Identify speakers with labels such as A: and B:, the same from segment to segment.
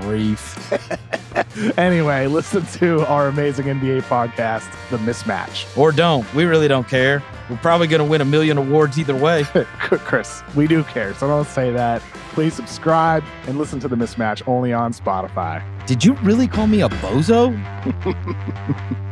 A: grief.
B: anyway, listen to our amazing NBA podcast, The Mismatch.
A: Or don't. We really don't care. We're probably going to win a million awards either way.
B: Chris, we do care, so don't say that. Please subscribe and listen to The Mismatch only on Spotify.
A: Did you really call me a bozo?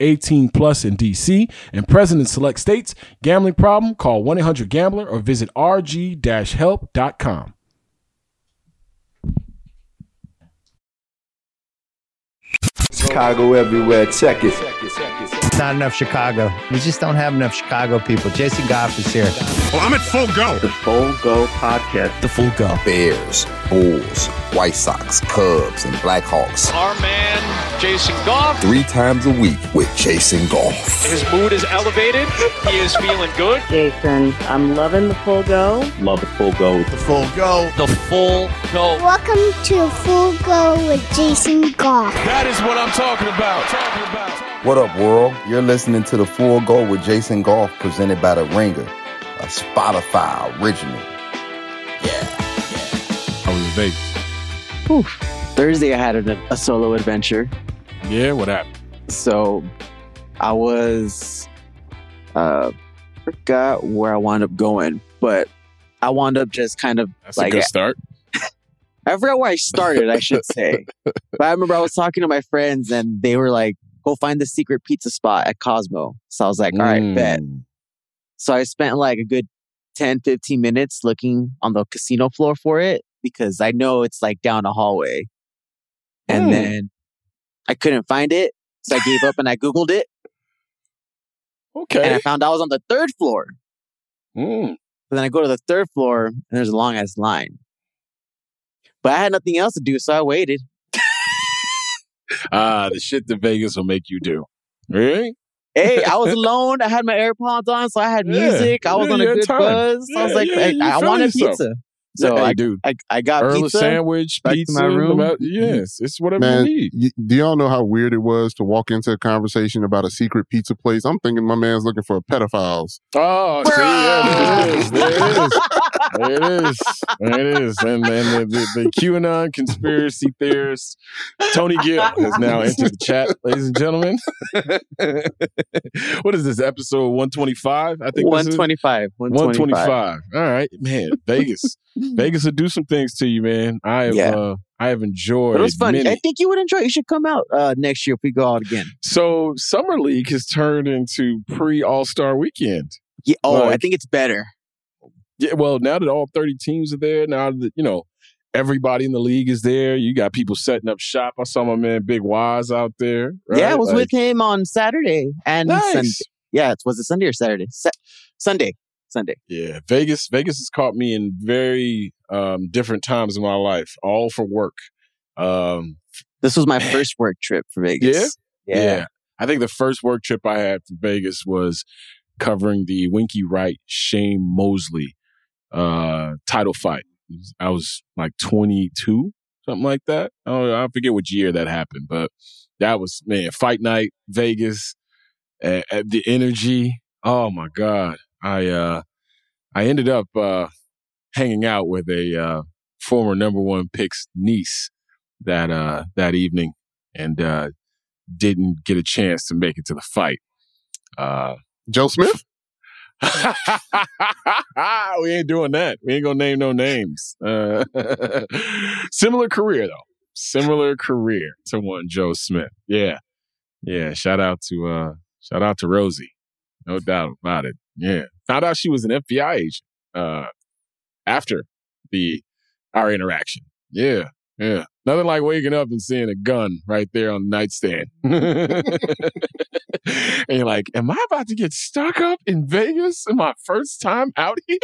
C: 18 plus in DC, and present in select states. Gambling problem? Call 1-800-GAMBLER or visit rg-help.com.
D: Chicago everywhere. Check it.
E: Not enough Chicago. We just don't have enough Chicago people. Jason Goff is here.
F: Well, I'm at full go.
D: The Full Go Podcast.
E: The full go.
G: Bears, Bulls, White Sox, Cubs, and Blackhawks.
H: Our man, Jason Goff.
G: Three times a week with Jason Goff.
H: His mood is elevated. He is feeling good.
I: Jason, I'm loving the full go.
D: Love the Full Go.
F: The full go.
H: The full go.
J: Welcome to Full Go with Jason Goff.
H: That is what I'm talking about. Talking about.
G: What up, world? You're listening to the Full Go with Jason Goff, presented by The Ringer, a Spotify original. Yeah.
C: How was Vegas?
K: Thursday, I had a, a solo adventure.
C: Yeah, what happened?
K: So I was, uh, forgot where I wound up going, but I wound up just kind of
C: That's
K: like
C: a good start.
K: I forgot where I started, I should say. but I remember I was talking to my friends and they were like, go find the secret pizza spot at Cosmo. So I was like, all right, bet.
G: Mm.
K: So I spent like a good 10, 15 minutes looking on the casino floor for it because I know it's like down a hallway. And
C: Hmm.
K: then I couldn't find it. So I gave up and I Googled it
C: Okay.
K: and I found I was on the third floor.
C: Mm.
K: But then I go to the third floor and there's a long ass line. But I had nothing else to do, so I waited.
C: Ah, the shit that Vegas will make you do. Really?
K: Hey, I was alone. I had my AirPods on, so I had
C: Yeah.
K: music. I was
C: Yeah,
K: on a good
C: time.
K: buzz. So I was like,
C: yeah,
K: hey, I want
C: a
K: pizza. So
C: hey,
K: I,
C: dude.
K: I, I got
C: Earl
K: pizza.
C: sandwich,
K: back to
C: pizza.
K: my room.
C: about- yes, it's whatever
F: Man,
C: you need.
F: y- do y'all know how weird it was to walk into a conversation about a secret pizza place? I'm thinking my man's looking for pedophiles.
C: Oh, see, yeah, there it is. There it is. There it is. There it is. And, and the, the, the QAnon conspiracy theorist, Tony Gill, has now entered the chat, ladies and gentlemen. what is this, episode 125? I think this is?
K: 125. 125.
C: 125. All right, man. Vegas. Vegas will do some things to you, man. I have
K: Yeah.
C: uh, I have enjoyed
K: But it was fun.
C: many.
K: I think you would enjoy it. You should come out uh, next year if we go out again.
C: So summer league has turned into pre All Star weekend.
K: Yeah, oh, I think it's better.
C: Yeah, well, now that all 30 teams are there, now that, you know, everybody in the league is there, you got people setting up shop. I saw my man Big Wise out there.
K: Yeah, I was
C: Like,
K: with him on Saturday and
C: Nice.
K: Sunday. Yeah, it was it Sunday or Saturday? Sa- Sunday. Sunday.
C: Yeah, Vegas. Vegas has caught me in very um, different times in my life, all for work. Um,
K: This was my first work trip for Vegas.
C: yeah. Yeah. I think the first work trip I had for Vegas was covering the Winky Wright Shane Mosley uh, title fight. I was like 22, something like that. Oh, I forget which year that happened, but that was man fight night Vegas. Uh, the energy. Oh my god. I uh, I ended up uh, hanging out with a uh, former number one pick's niece that uh, that evening, and uh, didn't get a chance to make it to the fight. Uh,
F: Joe Smith?
C: we ain't doing that. We ain't gonna name no names. Uh, similar career though. Similar career to one Joe Smith. Yeah, yeah. Shout out to uh, shout out to Rosie. No doubt about it. Yeah. Found out she was an FBI agent uh, after the our interaction. Yeah, yeah. Nothing like waking up and seeing a gun right there on the nightstand. and you're like, am I about to get stuck up in Vegas in my first time out here?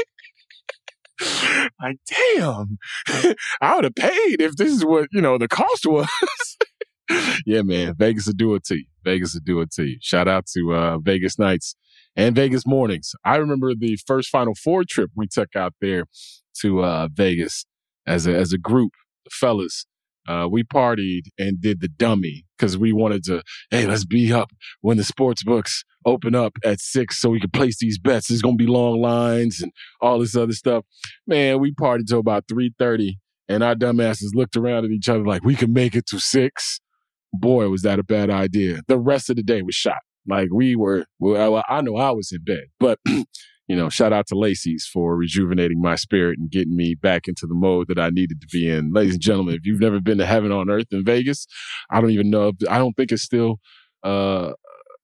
C: like, damn, I would have paid if this is what, you know, the cost was. yeah, man, Vegas will do it to you. Vegas will do it to you. Shout out to uh, Vegas Nights and Vegas Mornings. I remember the first Final Four trip we took out there to uh, Vegas as a, as a group, the fellas. Uh, we partied and did the dummy because we wanted to, hey, let's be up when the sports books open up at six so we can place these bets. There's going to be long lines and all this other stuff. Man, we partied till about 3.30 and our dumbasses looked around at each other like, we can make it to six. Boy, was that a bad idea. The rest of the day was shot. Like we were, well, I know I was in bed, but you know, shout out to Lacey's for rejuvenating my spirit and getting me back into the mode that I needed to be in. Ladies and gentlemen, if you've never been to Heaven on Earth in Vegas, I don't even know. If, I don't think it's still uh,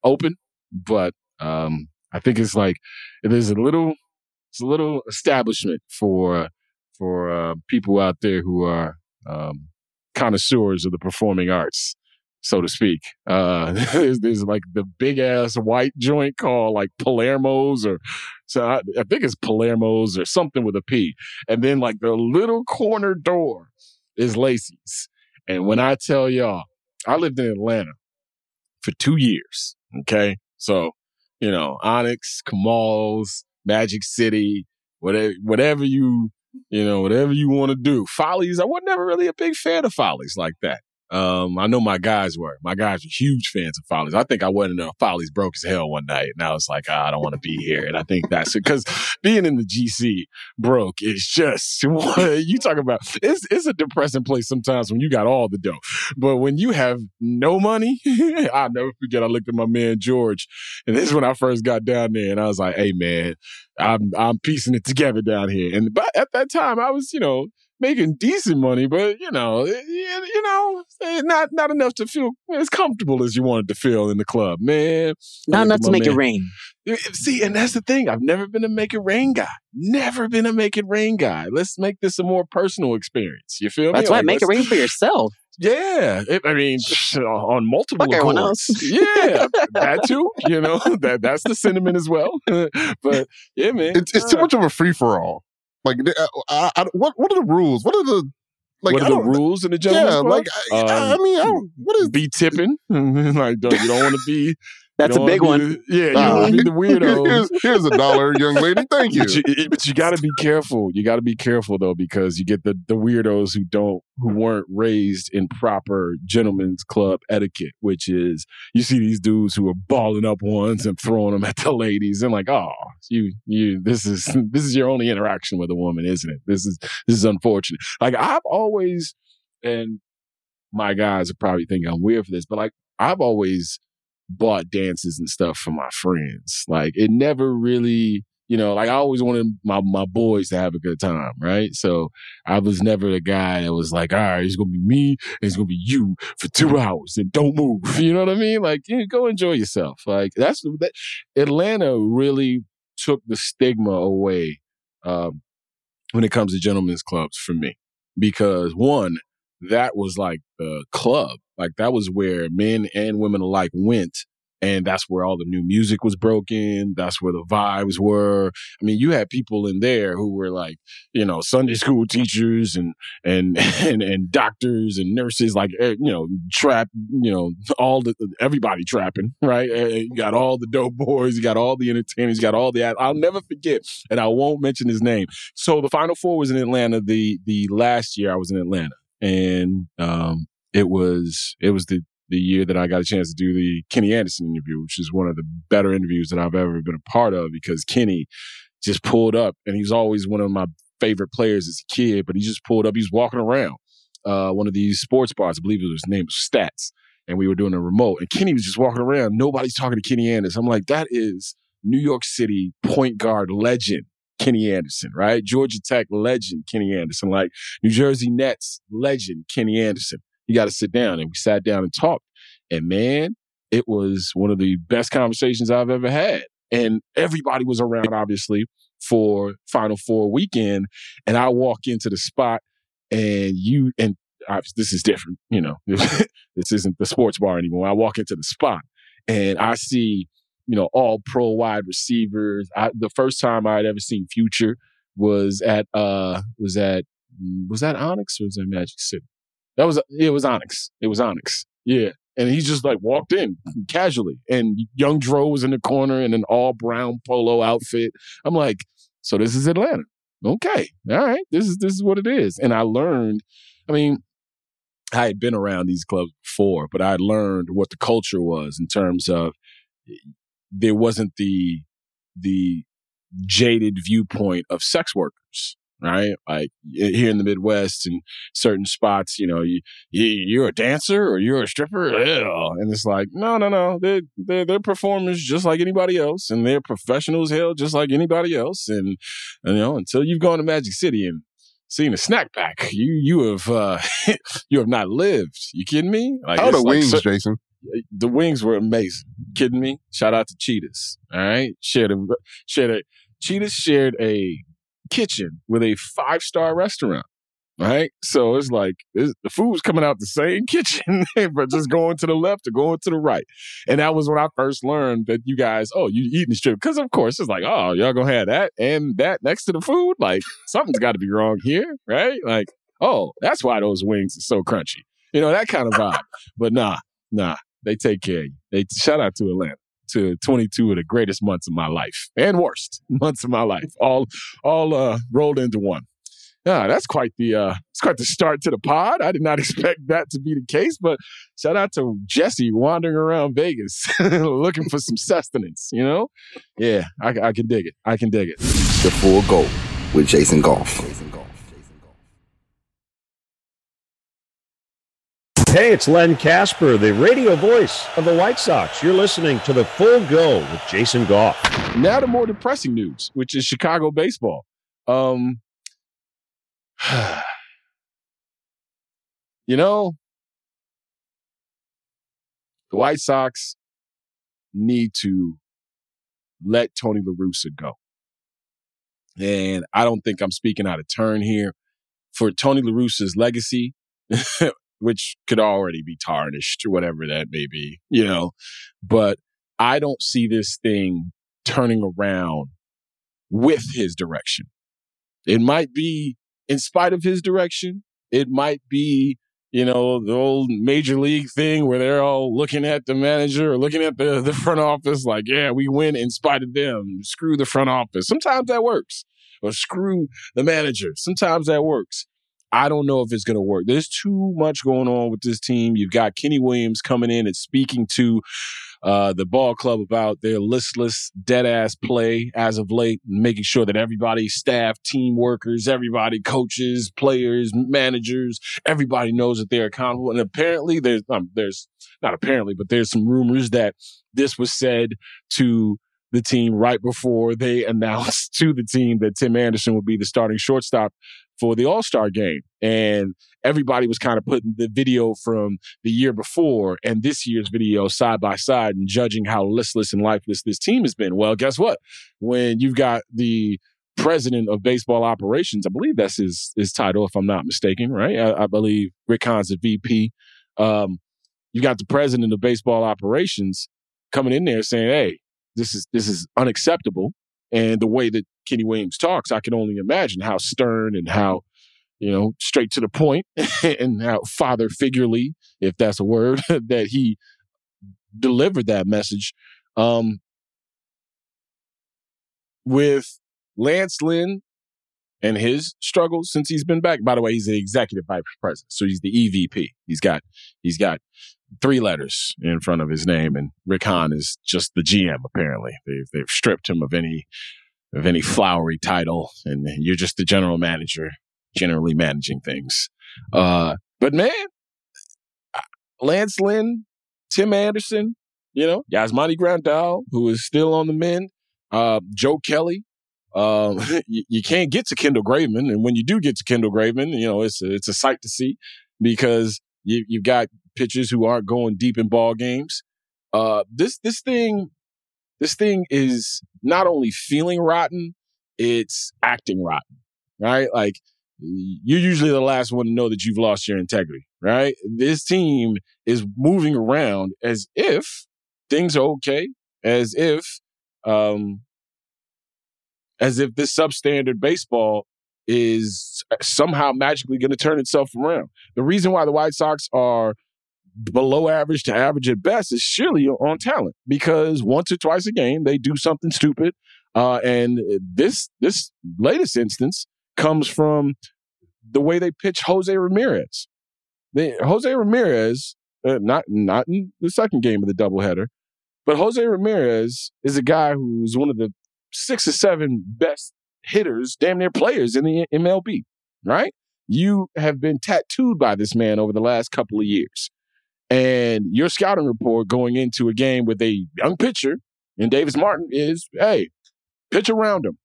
C: open, but um, I think it's like there's a little, it's a little establishment for for uh, people out there who are um, connoisseurs of the performing arts so to speak. Uh, there's, there's, like the big ass white joint called like Palermo's or so I, I, think it's Palermo's or something with a P. And then like the little corner door is Lacey's. And when I tell y'all, I lived in Atlanta for two years. Okay. So, you know, Onyx, Kamal's, Magic City, whatever, whatever you, you know, whatever you want to do. Follies, I was never really a big fan of Follies like that. Um, I know my guys were. My guys were huge fans of Follies. I think I went into Follies broke as hell one night, and I was like, oh, I don't want to be here. And I think that's because being in the GC broke is just you talk about. It's it's a depressing place sometimes when you got all the dough, but when you have no money, I'll never forget. I looked at my man George, and this is when I first got down there, and I was like, Hey man, I'm I'm piecing it together down here. And but at that time, I was you know making decent money, but you know, eh, you know, eh, not not enough to feel as comfortable as you wanted to feel in the club, man.
K: Not enough to make man. it rain.
C: Eh, see, and that's the thing. I've never been a make it rain guy. Never been a make it rain guy. Let's make this a more personal experience. You feel
K: me? That's
C: why
K: like, make it rain for yourself.
C: Yeah, it, I mean, on multiple Fuck accounts. Yeah, that too. You know, that that's the sentiment as well. but yeah, man,
F: it's, it's too much of a free for all. Like, uh, I, I, what what are the rules? What are the
C: like? What are the rules in the gentleman's
F: yeah,
C: club?
F: like I, um, I mean, I what is
C: be tipping? like, don't, you don't want to be
K: that's a big one.
C: The, yeah, you uh, be the weirdo.
F: Here's, here's, a dollar, young lady. Thank you.
C: But you, but you got to be careful. You got to be careful though, because you get the the weirdos who don't who weren't raised in proper gentlemen's club etiquette, which is you see these dudes who are balling up ones and throwing them at the ladies, and like, oh, you you this is this is your only interaction with a woman, isn't it? This is this is unfortunate. Like I've always and my guys are probably thinking I'm weird for this, but like I've always bought dances and stuff for my friends. Like it never really, you know, like I always wanted my, my boys to have a good time, right? So I was never the guy that was like, all right, it's gonna be me and it's gonna be you for two hours and don't move. You know what I mean? Like, you know, go enjoy yourself. Like that's that Atlanta really took the stigma away um, when it comes to gentlemen's clubs for me. Because one, that was like the club. Like that was where men and women alike went. And that's where all the new music was broken. That's where the vibes were. I mean, you had people in there who were like, you know, Sunday school teachers and, and, and, and doctors and nurses, like, eh, you know, trap, you know, all the, everybody trapping, right? Eh, eh, you got all the dope boys, you got all the entertainers, you got all the, I'll never forget, and I won't mention his name. So the Final Four was in Atlanta the, the last year I was in Atlanta and um, it was it was the the year that I got a chance to do the Kenny Anderson interview, which is one of the better interviews that I've ever been a part of because Kenny just pulled up and he's always one of my favorite players as a kid, but he just pulled up. He was walking around uh, one of these sports bars. I believe it was his name Stats. And we were doing a remote and Kenny was just walking around. Nobody's talking to Kenny Anderson. I'm like, that is New York City point guard legend Kenny Anderson, right? Georgia Tech legend Kenny Anderson, like New Jersey Nets legend Kenny Anderson. You got to sit down, and we sat down and talked. And man, it was one of the best conversations I've ever had. And everybody was around, obviously, for Final Four weekend. And I walk into the spot, and you and I, this is different, you know. this isn't the sports bar anymore. I walk into the spot, and I see, you know, all pro wide receivers. I, the first time I had ever seen Future was at uh was at was that Onyx or was that Magic City? That was it was Onyx. It was Onyx. Yeah. And he just like walked in casually. And young Dro was in the corner in an all brown polo outfit. I'm like, so this is Atlanta. Okay. All right. This is this is what it is. And I learned, I mean, I had been around these clubs before, but I learned what the culture was in terms of there wasn't the the jaded viewpoint of sex workers right? Like here in the Midwest and certain spots, you know, you, you are a dancer or you're a stripper, Ew. and it's like, no, no, no, they're, they're they're performers just like anybody else, and they're professionals, hell, just like anybody else, and you know, until you've gone to Magic City and seen a snack pack, you you have uh, you have not lived. You kidding me?
F: Like, How the like, wings, so, Jason?
C: The wings were amazing. kidding me? Shout out to Cheetahs. All right, shared a shared a Cheetahs shared a kitchen with a five star restaurant. Right. So it's like it's, the food's coming out the same kitchen, but just going to the left or going to the right. And that was when I first learned that you guys, oh, you eating strip. Cause of course it's like, oh, y'all gonna have that and that next to the food. Like something's got to be wrong here. Right. Like, oh, that's why those wings are so crunchy. You know, that kind of vibe. but nah, nah, they take care of you. They shout out to Atlanta to 22 of the greatest months of my life and worst months of my life, all all uh, rolled into one. Yeah, that's quite the uh, it's quite the start to the pod. I did not expect that to be the case, but shout out to Jesse wandering around Vegas looking for some sustenance. You know, yeah, I, I can dig it. I can dig it.
G: The full goal with Jason Goff.
L: Hey, it's Len Kasper, the radio voice of the White Sox. You're listening to the Full Go with Jason Goff.
C: Now to more depressing news, which is Chicago baseball. Um, you know, the White Sox need to let Tony La Russa go. And I don't think I'm speaking out of turn here. For Tony La Russa's legacy, which could already be tarnished or whatever that may be, you know. But I don't see this thing turning around with his direction. It might be in spite of his direction. It might be, you know, the old major league thing where they're all looking at the manager or looking at the, the front office like, yeah, we win in spite of them. Screw the front office. Sometimes that works. Or screw the manager. Sometimes that works. I don't know if it's going to work. There's too much going on with this team. You've got Kenny Williams coming in and speaking to uh, the ball club about their listless, dead ass play as of late, making sure that everybody, staff, team workers, everybody, coaches, players, managers, everybody knows that they're accountable. And apparently, there's um, there's not apparently, but there's some rumors that this was said to the team right before they announced to the team that Tim Anderson would be the starting shortstop for the All Star game. And everybody was kind of putting the video from the year before and this year's video side by side and judging how listless and lifeless this team has been. Well, guess what? When you've got the president of baseball operations, I believe that's his, his title, if I'm not mistaken, right? I, I believe Rick Hahn's a VP. Um, you got the president of baseball operations coming in there saying, Hey, this is, this is unacceptable. And the way that Kenny Williams talks, I can only imagine how stern and how, you know, straight to the point and how father figurely, if that's a word, that he delivered that message. Um, with Lance Lynn and his struggles since he's been back. By the way, he's the executive vice president, so he's the EVP. He's got he's got three letters in front of his name, and Rick Hahn is just the GM. Apparently, they've they've stripped him of any of any flowery title, and you're just the general manager, generally managing things. Uh, but man, Lance Lynn, Tim Anderson, you know, Yasmani Grandal, who is still on the mend, Uh, Joe Kelly. Um, you, you, can't get to Kendall Graveman, and when you do get to Kendall Graveman, you know it's a, it's a sight to see because you, you've got pitchers who aren't going deep in ball games. Uh, this this thing, this thing is not only feeling rotten, it's acting rotten, right? Like you're usually the last one to know that you've lost your integrity, right? This team is moving around as if things are okay, as if, um, as if this substandard baseball is somehow magically going to turn itself around. The reason why the White Sox are below average to average at best is surely on talent because once or twice a game they do something stupid. Uh, and this this latest instance comes from the way they pitch Jose Ramirez. They, Jose Ramirez, uh, not not in the second game of the doubleheader, but Jose Ramirez is a guy who's one of the six or seven best hitters, damn near players in the MLB. Right? You have been tattooed by this man over the last couple of years. And your scouting report going into a game with a young pitcher and Davis Martin is, hey, pitch around him.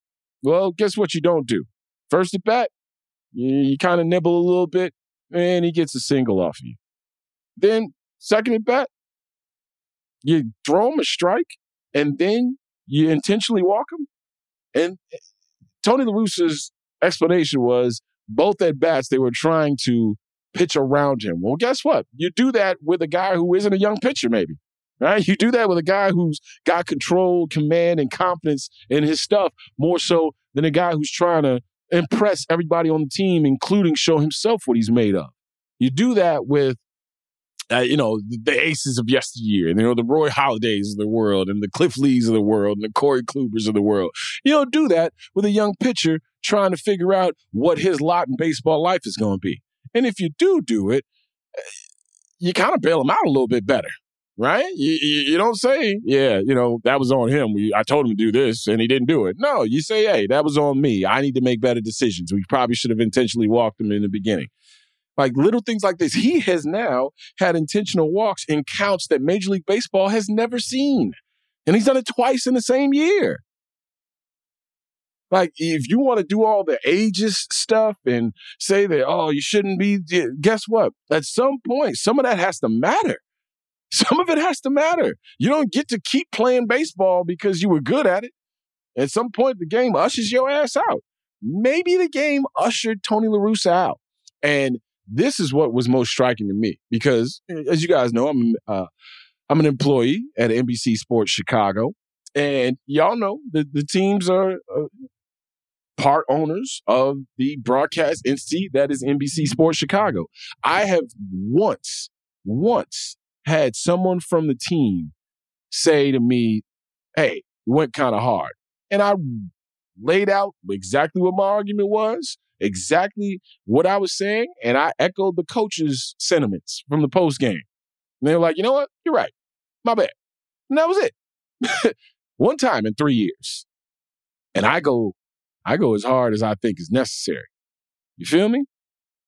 C: Well, guess what you don't do? First at bat, you, you kind of nibble a little bit, and he gets a single off of you. Then, second at bat, you throw him a strike, and then you intentionally walk him. And eh, Tony La Russa's explanation was both at bats, they were trying to pitch around him. Well, guess what? You do that with a guy who isn't a young pitcher, maybe. Right? You do that with a guy who's got control, command, and confidence in his stuff more so than a guy who's trying to impress everybody on the team, including show himself what he's made of. You do that with, uh, you know, the aces of yesteryear, and you know the Roy Halladay's of the world, and the Cliff Lees of the world, and the Corey Klubers of the world. You don't do that with a young pitcher trying to figure out what his lot in baseball life is going to be. And if you do do it, eh, you kind of bail him out a little bit better right? You, you, you, don't say, yeah, you know, that was on him. We, I told him to do this and he didn't do it. No, you say, hey, that was on me. I need to make better decisions. We probably should have intentionally walked him in the beginning. Like little things like this. He has now had intentional walks in counts that Major League Baseball has never seen. And he's done it twice in the same year. Like, if you want to do all the ages stuff and say that, oh, you shouldn't be, guess what? At some point, some of that has to matter. Some of it has to matter. You don't get to keep playing baseball because you were good at it. At some point, the game ushers your ass out. Maybe the game ushered Tony La Russa out. And this is what was most striking to me because, as you guys know, I'm uh, I'm an employee at NBC Sports Chicago, and y'all know that the teams are uh, part owners of the broadcast entity that is NBC Sports Chicago. I have once, once had someone from the team say to me, Hey, we went kind of hard. And I laid out exactly what my argument was, exactly what I was saying, and I echoed the coach's sentiments from the post game. And they were like, you know what? You're right. My bad. And that was it. One time in three years. And I go, I go as hard as I think is necessary. You feel me?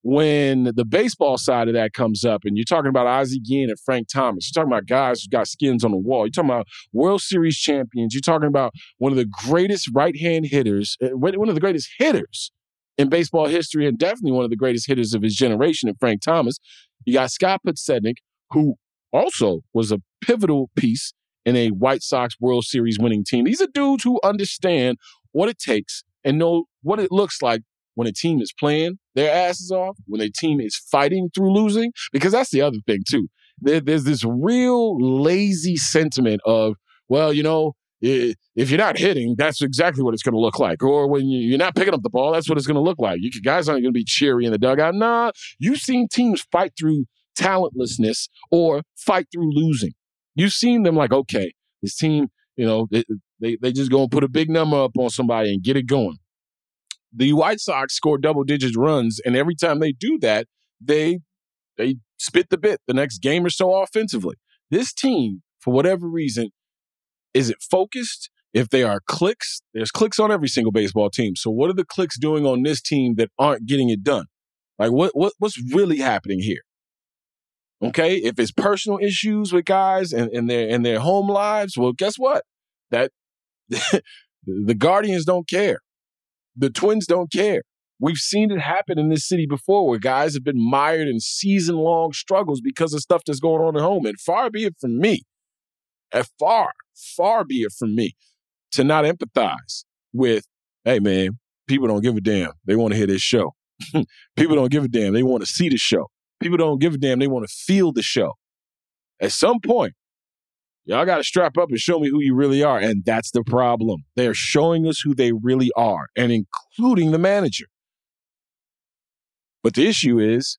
C: when the baseball side of that comes up and you're talking about Ozzie Guillen and Frank Thomas, you're talking about guys who got skins on the wall, you're talking about World Series champions, you're talking about one of the greatest right hand hitters, eh, one of the greatest hitters in baseball history, and definitely one of the greatest hitters of his generation, and Frank Thomas. You got Scott Podsednik, who also was a pivotal piece in a White Sox World Series winning team. These are dudes who understand what it takes and know what it looks like when a team is playing their asses off, when a team is fighting through losing, because that's the other thing too. There, there's this real lazy sentiment of, well, you know, if you're not hitting, that's exactly what it's going to look like. Or when you're not picking up the ball, that's what it's going to look like. You guys aren't going to be cheery in the dugout. Nah, you've seen teams fight through talentlessness or fight through losing. You've seen them like, okay, this team, you know, they, they, just to put a big number up on somebody and get it going the White Sox score double digit runs, and every time they do that, they they spit the bit the next game or so offensively. This team, for whatever reason, is it focused? If they are clicks, there's clicks on every single baseball team. So what are the clicks doing on this team that aren't getting it done? Like what what what's really happening here? Okay, if it's personal issues with guys and, and their and their home lives, well, guess what? That The Guardians don't care. The Twins don't care. We've seen it happen in this city before where guys have been mired in season long struggles because of stuff that's going on at home. And far be it from me, and far, far be it from me to not empathize with, hey, man, people don't give a damn. They want to hear this show. people don't give a damn. They want to see the show. People don't give a damn. They want to feel the show. At some point, y'all got to strap up and show me who you really are. And that's the problem. They are showing us who they really are, and including the manager. But the issue is,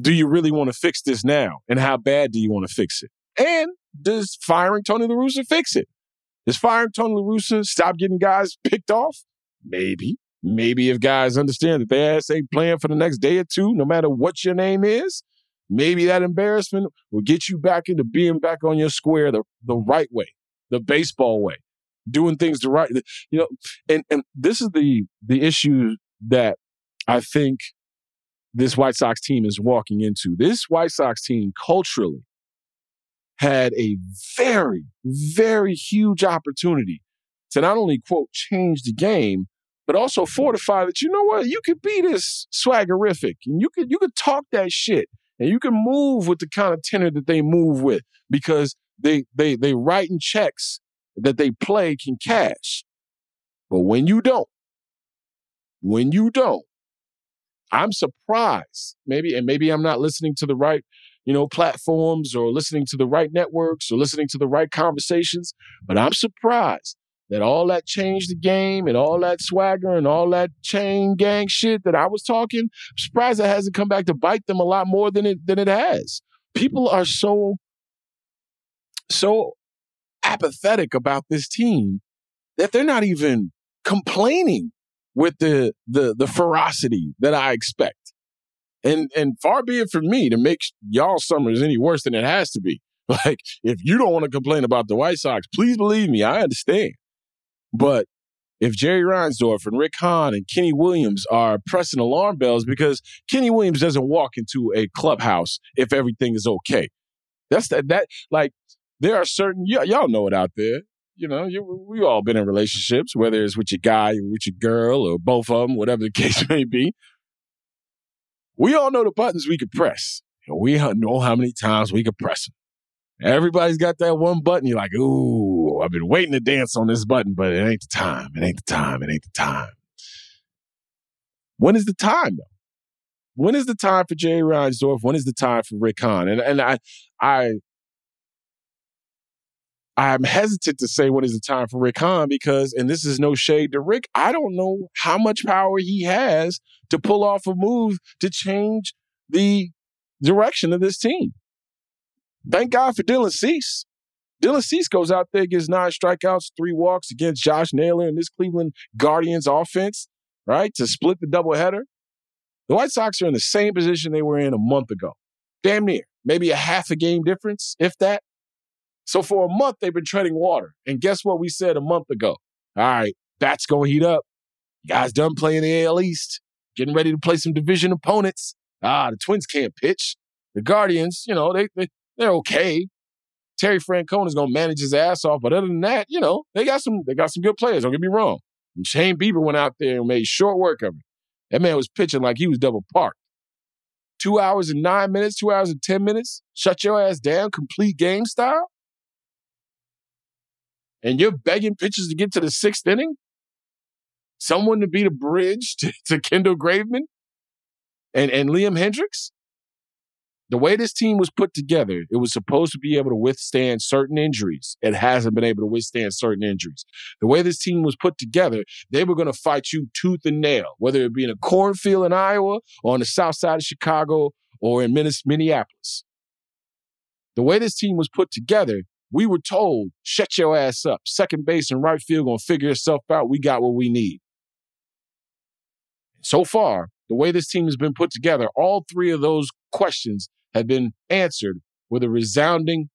C: do you really want to fix this now? And how bad do you want to fix it? And does firing Tony La Russa fix it? Does firing Tony La Russa stop getting guys picked off? Maybe. Maybe if guys understand that they ass ain't playing for the next day or two, no matter what your name is, maybe that embarrassment will get you back into being back on your square the, the right way, the baseball way, doing things the right, you know, and, and this is the, the issue that I think this White Sox team is walking into. This White Sox team culturally had a very, very huge opportunity to not only, quote, change the game, but also fortify that, you know what, you could be this swaggerific and you could, you could talk that shit and you can move with the kind of tenor that they move with because they, they, they writing checks that they play can cash. But when you don't, when you don't, I'm surprised. Maybe, and maybe I'm not listening to the right, you know, platforms or listening to the right networks or listening to the right conversations, but I'm surprised that all that changed the game and all that swagger and all that chain gang shit that I was talking, I'm surprised that hasn't come back to bite them a lot more than it than it has. People are so so apathetic about this team that they're not even complaining with the the the ferocity that I expect. And and far be it from me to make y'all summers any worse than it has to be. Like if you don't want to complain about the White Sox, please believe me, I understand. But if Jerry Reinsdorf and Rick Hahn and Kenny Williams are pressing alarm bells because Kenny Williams doesn't walk into a clubhouse if everything is okay. That's that that like there are certain y- y'all know it out there you know, you, we all been in relationships, whether it's with your guy, or with your girl, or both of them, whatever the case may be. We all know the buttons we could press. We know how many times we could press them. Everybody's got that one button. You're like, ooh, I've been waiting to dance on this button, but it ain't the time. It ain't the time. It ain't the time. When is the time though? When is the time for Jay Reinsdorf? When is the time for Rick Hahn? And and I I I'm hesitant to say when is the time for Rick Hahn because, and this is no shade to Rick, I don't know how much power he has to pull off a move to change the direction of this team. Thank God for Dylan Cease. Dylan Cease goes out there, gets nine strikeouts, three walks against Josh Naylor and this Cleveland Guardians offense, right? To split the doubleheader. The White Sox are in the same position they were in a month ago. Damn near. Maybe a half a game difference, if that. So for a month, they've been treading water. And guess what we said a month ago? All right, that's going to heat up. You guys done playing the AL East, getting ready to play some division opponents. Ah, the Twins can't pitch. The Guardians, you know, they, they, they're okay. Terry Francona is going to manage his ass off. But other than that, you know, they got some, they got some good players. Don't get me wrong. And Shane Bieber went out there and made short work of it. That man was pitching like he was double parked. Two hours and nine minutes, two hours and 10 minutes. Shut your ass down, complete game style and you're begging pitchers to get to the sixth inning? Someone to be the bridge to, to Kendall Graveman and, and Liam Hendriks? The way this team was put together, it was supposed to be able to withstand certain injuries. It hasn't been able to withstand certain injuries. The way this team was put together, they were going to fight you tooth and nail, whether it be in a cornfield in Iowa or on the south side of Chicago or in Minneapolis. The way this team was put together, we were told, shut your ass up. Second base and right field gonna figure itself out. We got what we need. So far, the way this team has been put together, all three of those questions have been answered with a resounding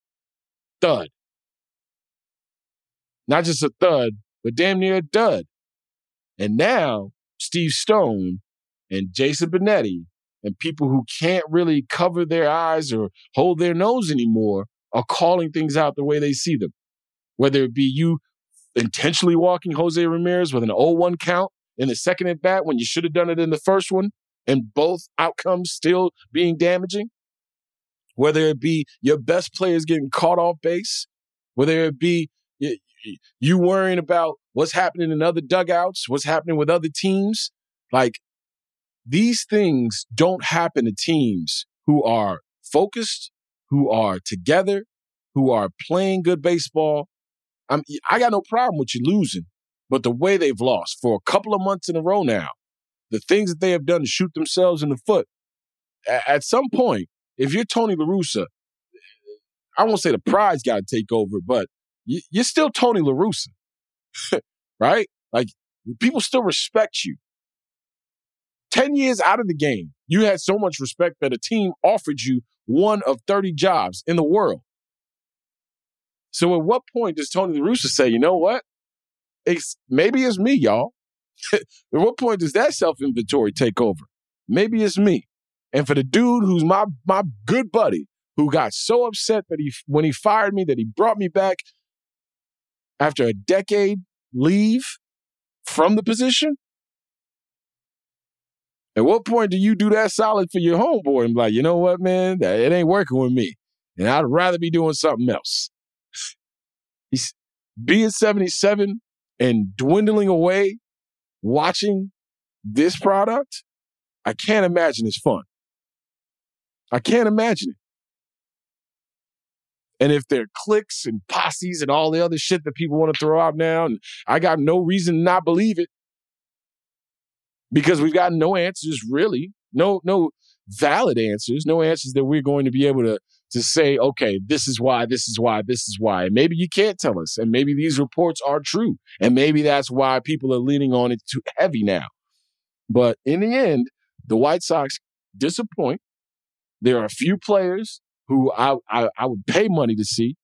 C: thud. Not just a thud, but damn near a dud. And now, Steve Stone and Jason Benetti and people who can't really cover their eyes or hold their nose anymore are calling things out the way they see them. Whether it be you intentionally walking Jose Ramirez with an 0-1 count in the second at bat when you should have done it in the first one, and both outcomes still being damaging. Whether it be your best players getting caught off base, whether it be you worrying about what's happening in other dugouts, what's happening with other teams. Like these things don't happen to teams who are focused, who are together, who are playing good baseball. I'm, I got no problem with you losing, but the way they've lost for a couple of months in a row now, the things that they have done to shoot themselves in the foot, at, at some point, if you're Tony La Russa, I won't say the pride's got to take over, but you, you're still Tony La Russa, right? Like people still respect you. 10 years out of the game, you had so much respect that a team offered you one of 30 jobs in the world. So at what point does Tony La Russa say, you know what? It's, maybe it's me, y'all. at what point does that self inventory take over? Maybe it's me. And for the dude who's my my good buddy, who got so upset that he when he fired me that he brought me back after a decade leave from the position? At what point do you do that solid for your homeboy and be like, you know what, man, it ain't working with me, and I'd rather be doing something else. He's being 77 and dwindling away, watching this product. I can't imagine it's fun. I can't imagine it. And if there are cliques and posses and all the other shit that people want to throw out now, and I got no reason not to not believe it because we've got no answers really, no no valid answers, no answers that we're going to be able to to say, okay, this is why, this is why, this is why. And maybe you can't tell us, and maybe these reports are true, and maybe that's why people are leaning on it too heavy now. But in the end, the White Sox disappoint. There are a few players who I, I, I would pay money to see.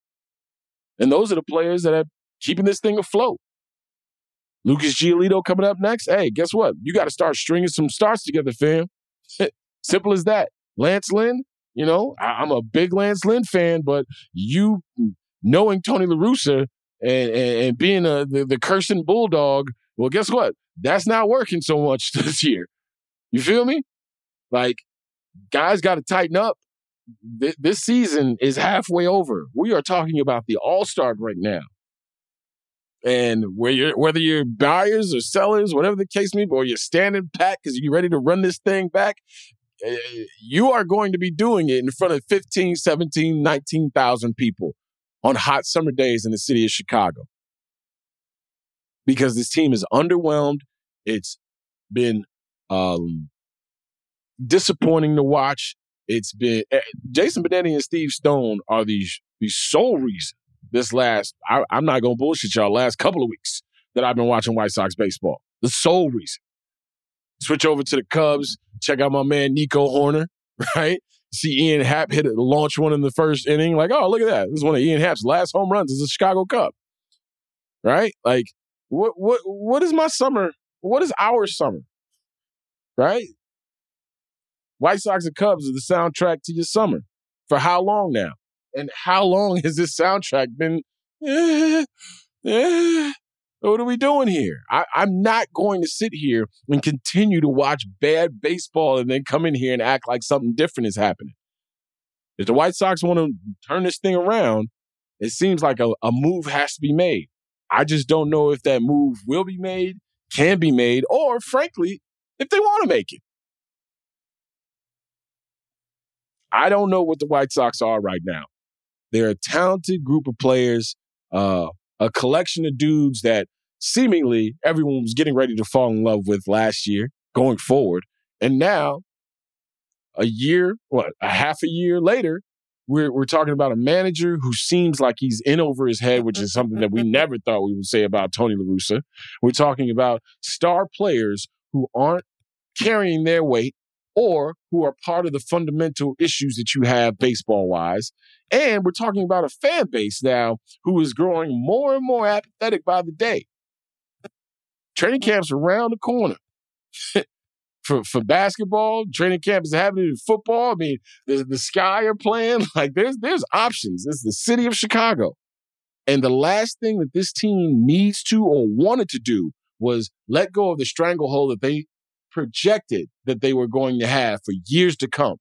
C: And those are the players that are keeping this thing afloat. Lucas Giolito coming up next. Hey, guess what? You got to start stringing some starts together, fam. Simple as that. Lance Lynn, you know, I, am a big Lance Lynn fan, but you knowing Tony La Russa and, and, and being a, the, the cursing bulldog, well, guess what? That's not working so much this year. You feel me? Like, guys got to tighten up th- this season is halfway over. We are talking about the All Star right now. And you're, whether you're buyers or sellers, whatever the case may be, or you're standing pat because you're ready to run this thing back, uh, you are going to be doing it in front of 15, 17, 19,000 people on hot summer days in the city of Chicago. Because this team is underwhelmed. It's been um, disappointing to watch. It's been uh, Jason Benetti and Steve Stone are these the sole reason this last. I, I'm not gonna bullshit y'all. Last couple of weeks that I've been watching White Sox baseball, the sole reason. Switch over to the Cubs. Check out my man Nico Hoerner. Right, see Ian Happ hit a launch one in the first inning. Like, oh look at that! This is one of Ian Happ's last home runs as a Chicago Cub. Right, like what what what is my summer? What is our summer? Right, White Sox and Cubs are the soundtrack to your summer. For how long now? And how long has this soundtrack been? Eh, eh, what are we doing here? I, I'm not going to sit here and continue to watch bad baseball and then come in here and act like something different is happening. If the White Sox want to turn this thing around, it seems like a, a move has to be made. I just don't know if that move will be made, can be made, or frankly, if they want to make it. I don't know what the White Sox are right now. They're a talented group of players, uh, a collection of dudes that seemingly everyone was getting ready to fall in love with last year, going forward. And now, a year, what, a half a year later, we're, we're talking about a manager who seems like he's in over his head, which is something that we never thought we would say about Tony La Russa. We're talking about star players who aren't carrying their weight or who are part of the fundamental issues that you have baseball wise. And we're talking about a fan base now who is growing more and more apathetic by the day. Training camps around the corner. for, for basketball, training camp is happening in football. I mean, the, the Sky are playing. Like there's there's options. It's the city of Chicago. And the last thing that this team needs to or wanted to do was let go of the stranglehold that they projected that they were going to have for years to come.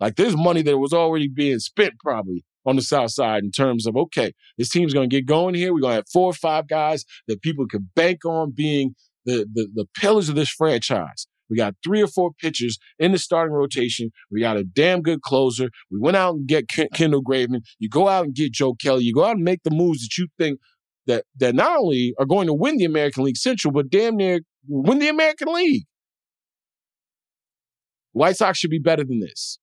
C: Like there's money that was already being spent probably on the south side in terms of okay, this team's going to get going here. We're going to have four or five guys that people can bank on being the, the the pillars of this franchise. We got three or four pitchers in the starting rotation. We got a damn good closer. We went out and get Kendall Graveman. You go out and get Joe Kelly. You go out and make the moves that you think that that not only are going to win the American League Central, but damn near win the American League. White Sox should be better than this.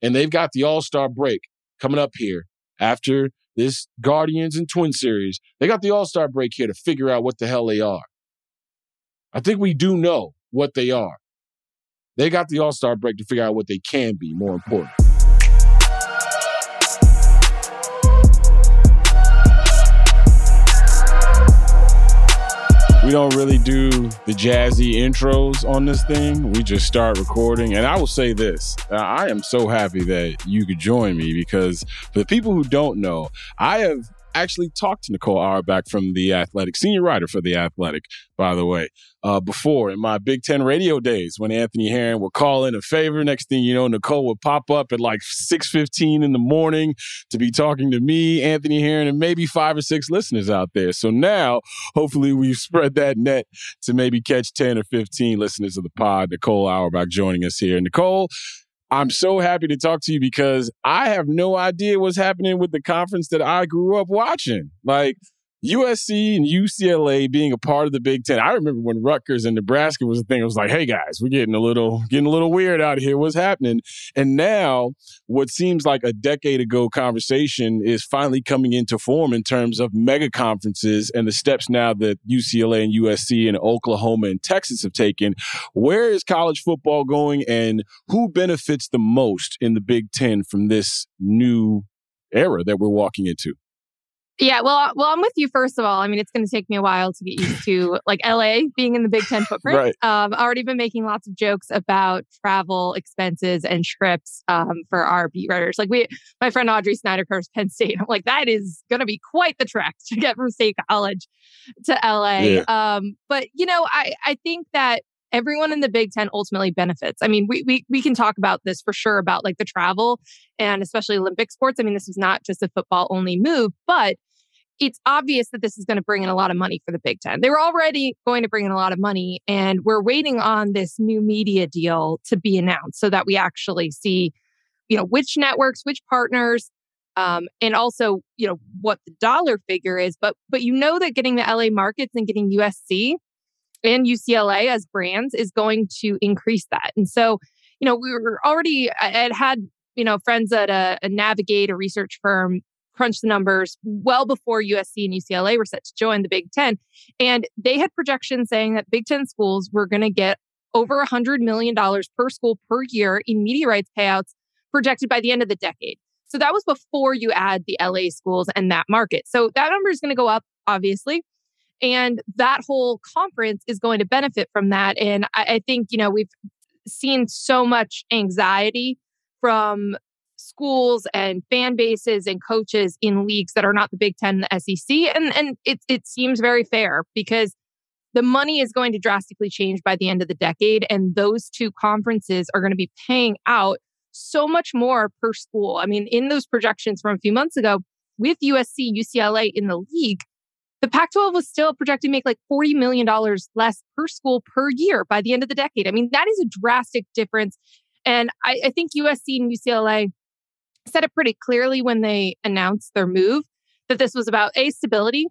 C: And they've got the All Star break coming up here after this Guardians and Twin series. They got the All Star break here to figure out what the hell they are. I think we do know what they are. They got the All Star break to figure out what they can be, more important. We don't really do the jazzy intros on this thing. We just start recording. And I will say this uh, I am so happy that you could join me because for the people who don't know, I have actually talked to Nicole Auerbach from The Athletic, senior writer for The Athletic, by the way, uh, before in my Big Ten radio days when Anthony Herron would call in a favor. Next thing you know, Nicole would pop up at like 6.15 in the morning to be talking to me, Anthony Herron, and maybe five or six listeners out there. So now, hopefully we've spread that net to maybe catch 10 or 15 listeners of the pod. Nicole Auerbach joining us here. Nicole, I'm so happy to talk to you because I have no idea what's happening with the conference that I grew up watching. Like, USC and UCLA being a part of the Big Ten. I remember when Rutgers and Nebraska was a thing. It was like, hey guys, we're getting a little getting a little weird out here. What's happening? And now, what seems like a decade ago conversation is finally coming into form in terms of mega conferences and the steps now that UCLA and USC and Oklahoma and Texas have taken. Where is college football going, and who benefits the most in the Big Ten from this new era that we're walking into?
M: Yeah, well, well, I'm with you. First of all, I mean, it's going to take me a while to get used to like LA being in the Big Ten footprint.
C: right.
M: Um, already been making lots of jokes about travel expenses and trips um, for our beat writers. Like we, my friend Audrey Snyder covers Penn State. I'm like, that is going to be quite the trek to get from State College to LA.
N: Yeah.
M: Um, but you know, I I think that everyone in the Big Ten ultimately benefits. I mean, we, we we can talk about this for sure about like the travel and especially Olympic sports. I mean, this is not just a football only move, but it's obvious that this is going to bring in a lot of money for the Big Ten. They were already going to bring in a lot of money, and we're waiting on this new media deal to be announced so that we actually see, you know, which networks, which partners, um, and also, you know, what the dollar figure is. But but you know that getting the LA markets and getting USC and UCLA as brands is going to increase that. And so, you know, we were already I had you know friends at a, a Navigate, a research firm, crunch the numbers well before USC and UCLA were set to join the Big Ten. And they had projections saying that Big Ten schools were going to get over $100 million per school per year in media rights payouts projected by the end of the decade. So that was before you add the LA schools and that market. So that number is going to go up, obviously. And that whole conference is going to benefit from that. And I, I think, you know, we've seen so much anxiety from schools and fan bases and coaches in leagues that are not the Big Ten the SEC. And and it it seems very fair because the money is going to drastically change by the end of the decade. And those two conferences are going to be paying out so much more per school. I mean, in those projections from a few months ago, with USC, UCLA in the league, the Pac 12 was still projected to make like $40 million less per school per year by the end of the decade. I mean, that is a drastic difference. And I, I think USC and UCLA said it pretty clearly when they announced their move that this was about a stability.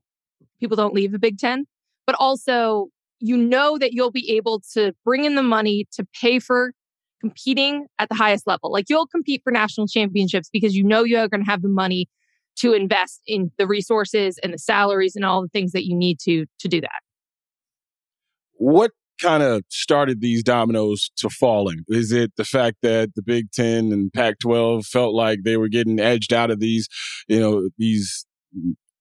M: People don't leave the Big Ten, but also you know that you'll be able to bring in the money to pay for competing at the highest level. Like you'll compete for national championships because you know you're going to have the money to invest in the resources and the salaries and all the things that you need to to do that.
C: What kind of started these dominoes to falling? Is it the fact that the Big Ten and Pac 12 felt like they were getting edged out of these, you know, these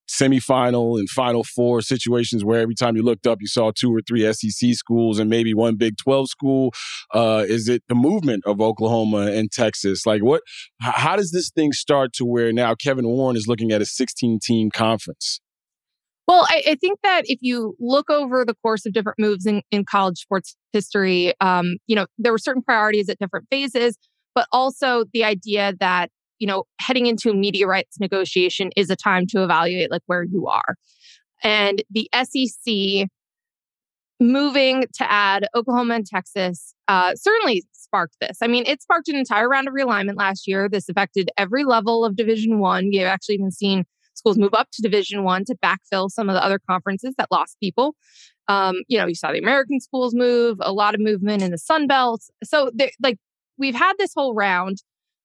C: semifinal and final four situations where every time you looked up, you saw two or three SEC schools and maybe one Big 12 school? Uh, is it the movement of Oklahoma and Texas? Like, what, how does this thing start to where now Kevin Warren is looking at a 16 team conference?
M: Well, I, I, think that if you look over the course of different moves in, in college sports history, um, you know, there were certain priorities at different phases, but also the idea that you know, heading into media rights negotiation is a time to evaluate like where you are. And the SEC moving to add Oklahoma and Texas uh, certainly sparked this. I mean, it sparked an entire round of realignment last year. This affected every level of Division One. You've actually even seen schools move up to Division One to backfill some of the other conferences that lost people. Um, you know, you saw the American schools move, a lot of movement in the Sun Belt. So, like, we've had this whole round,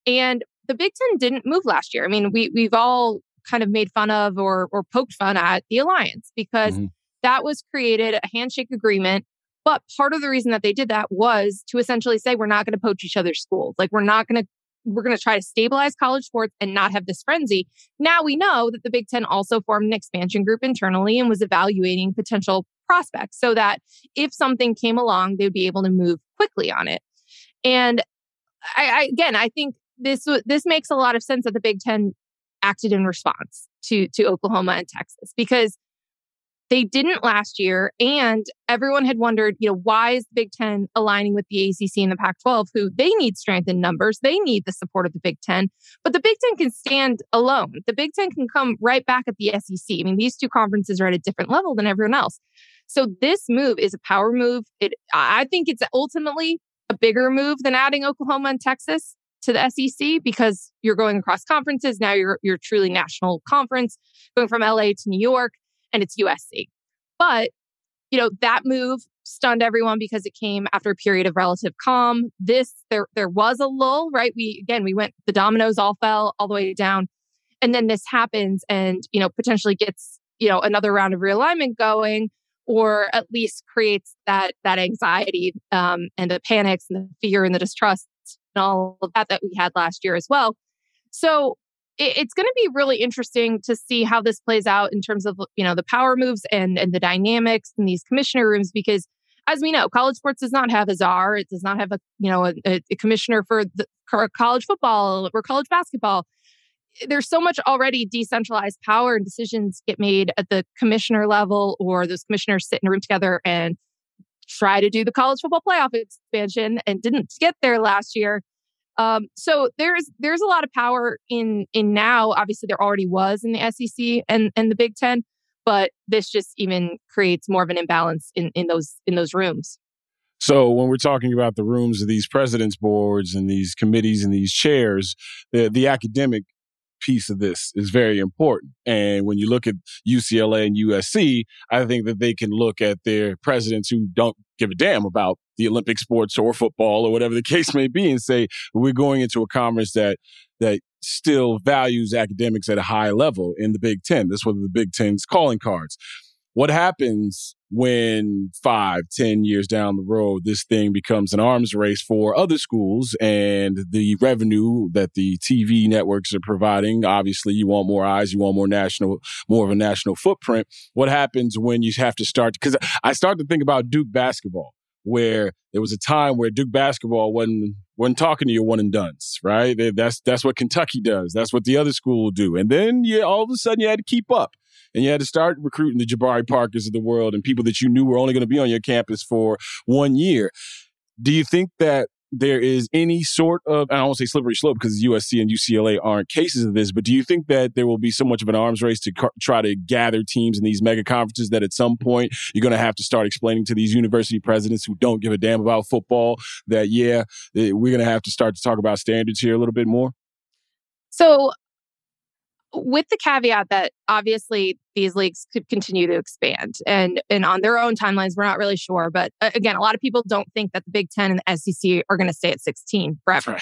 M: and the Big Ten didn't move last year. I mean, we we've all kind of made fun of or or poked fun at the alliance because mm-hmm. that was created a handshake agreement. But part of the reason that they did that was to essentially say we're not going to poach each other's schools. Like we're not going to we're going to try to stabilize college sports and not have this frenzy. Now we know that the Big Ten also formed an expansion group internally and was evaluating potential prospects so that if something came along, they would be able to move quickly on it. And I, I, again, I think this this makes a lot of sense that the Big Ten acted in response to to Oklahoma and Texas because they didn't last year, and everyone had wondered, you know, why is the Big Ten aligning with the ACC and the Pac-12, who they need strength in numbers, they need the support of the Big Ten, but the Big Ten can stand alone. The Big Ten can come right back at the SEC. I mean, these two conferences are at a different level than everyone else. So this move is a power move. It, I think it's ultimately a bigger move than adding Oklahoma and Texas to the SEC because you're going across conferences. Now you're you're truly national conference, going from LA to New York, and it's USC. But you know that move stunned everyone because it came after a period of relative calm. This there there was a lull, right? We again we went the dominoes all fell all the way down, and then this happens, and you know potentially gets you know another round of realignment going or at least creates that that anxiety um, and the panics and the fear and the distrust and all of that that we had last year as well. So it, it's going to be really interesting to see how this plays out in terms of you know the power moves and and the dynamics in these commissioner rooms because as we know college sports does not have a czar it does not have a you know a, a commissioner for the for college football or college basketball there's so much already decentralized power and decisions get made at the commissioner level or those commissioners sit in a room together and try to do the college football playoff expansion and didn't get there last year. Um, so there's there's a lot of power in in now. Obviously, there already was in the SEC and and the Big Ten, but this just even creates more of an imbalance in in those in those rooms.
C: So when we're talking about the rooms of these presidents boards and these committees and these chairs, the the academic piece of this is very important. And when you look at UCLA and USC, I think that they can look at their presidents who don't give a damn about the Olympic sports or football or whatever the case may be and say, we're going into a conference that, that still values academics at a high level in the Big Ten. That's one of the Big Ten's calling cards. What happens when five, ten years down the road, this thing becomes an arms race for other schools and the revenue that the TV networks are providing? Obviously, you want more eyes, you want more national, more of a national footprint. What happens when you have to start? Because I start to think about Duke basketball, where there was a time where Duke basketball wasn't wasn't talking to your one and duns, right? That's that's what Kentucky does. That's what the other school will do. And then you all of a sudden you had to keep up and you had to start recruiting the Jabari Parkers of the world and people that you knew were only going to be on your campus for one year. Do you think that there is any sort of, I don't want to say slippery slope because USC and UCLA aren't cases of this, but do you think that there will be so much of an arms race to try to gather teams in these mega conferences that at some point you're going to have to start explaining to these university presidents who don't give a damn about football that, yeah, eh, we're going to have to start to talk about standards here a little bit more?
M: So with the caveat that obviously these leagues could continue to expand and and on their own timelines we're not really sure but uh, again a lot of people don't think that the big 10 and the sec are going to stay at 16 forever right.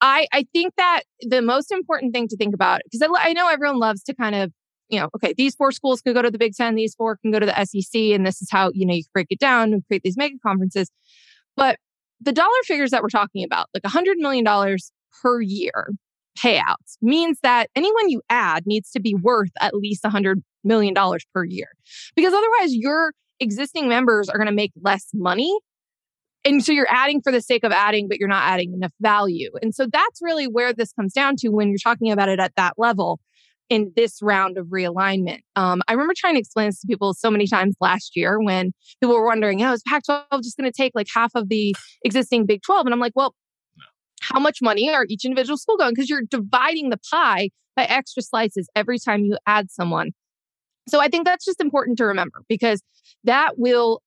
M: i i think that the most important thing to think about because I, I know everyone loves to kind of you know okay these four schools could go to the big 10 these four can go to the sec and this is how you know you break it down and create these mega conferences but the dollar figures that we're talking about like a $100 million per year payouts means that anyone you add needs to be worth at least $100 million per year. Because otherwise, your existing members are going to make less money. And so you're adding for the sake of adding, but you're not adding enough value. And so that's really where this comes down to when you're talking about it at that level in this round of realignment. Um, I remember trying to explain this to people so many times last year when people were wondering, oh, is Pac 12 just going to take like half of the existing Big 12? And I'm like, well, how much money are each individual school going? Because you're dividing the pie by extra slices every time you add someone. So I think that's just important to remember because that will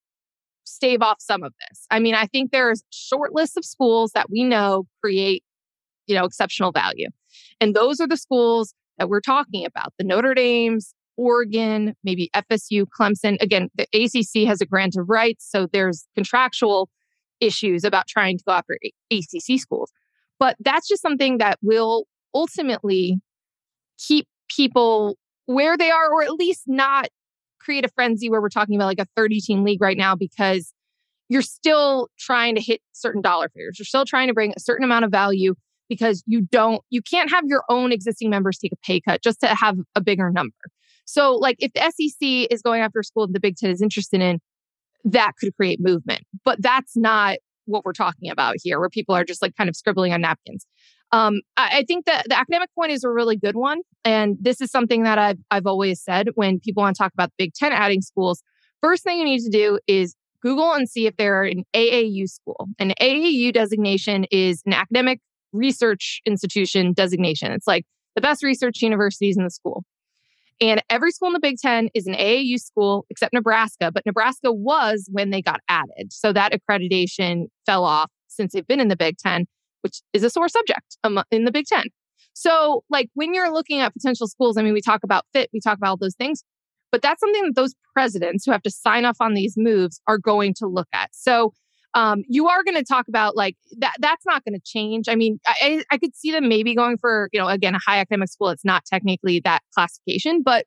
M: stave off some of this. I mean, I think there's short lists of schools that we know create, you know, exceptional value. And those are the schools that we're talking about, the Notre Dames, Oregon, maybe FSU, Clemson. Again, the ACC has a grant of rights, so there's contractual issues about trying to go after ACC schools. But that's just something that will ultimately keep people where they are, or at least not create a frenzy where we're talking about like a 30 team league right now because you're still trying to hit certain dollar figures. You're still trying to bring a certain amount of value because you don't, you can't have your own existing members take a pay cut just to have a bigger number. So, like, if the SEC is going after a school that the Big Ten is interested in, that could create movement. But that's not what we're talking about here, where people are just like kind of scribbling on napkins. Um, I, I think that the academic point is a really good one. And this is something that I've, I've always said when people want to talk about the Big Ten adding schools. First thing you need to do is Google and see if they're an AAU school. An AAU designation is an academic research institution designation. It's like the best research universities in the school. And every school in the Big Ten is an AAU school except Nebraska, but Nebraska was when they got added. So that accreditation fell off since they've been in the Big Ten, which is a sore subject in the Big Ten. So, like when you're looking at potential schools, I mean, we talk about fit, we talk about all those things, but that's something that those presidents who have to sign off on these moves are going to look at. So, um, you are going to talk about like that. That's not going to change. I mean, I, I could see them maybe going for, you know, again, a high academic school. It's not technically that classification, but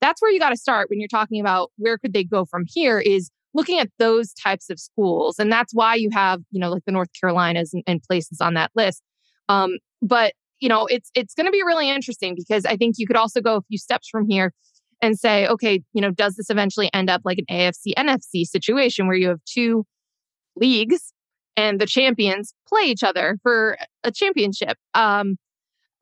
M: that's where you got to start when you're talking about where could they go from here is looking at those types of schools. And that's why you have, you know, like the North Carolinas and, and places on that list. Um, but, you know, it's, it's going to be really interesting because I think you could also go a few steps from here and say, okay, you know, does this eventually end up like an AFC NFC situation where you have two leagues and the champions play each other for a championship. Um,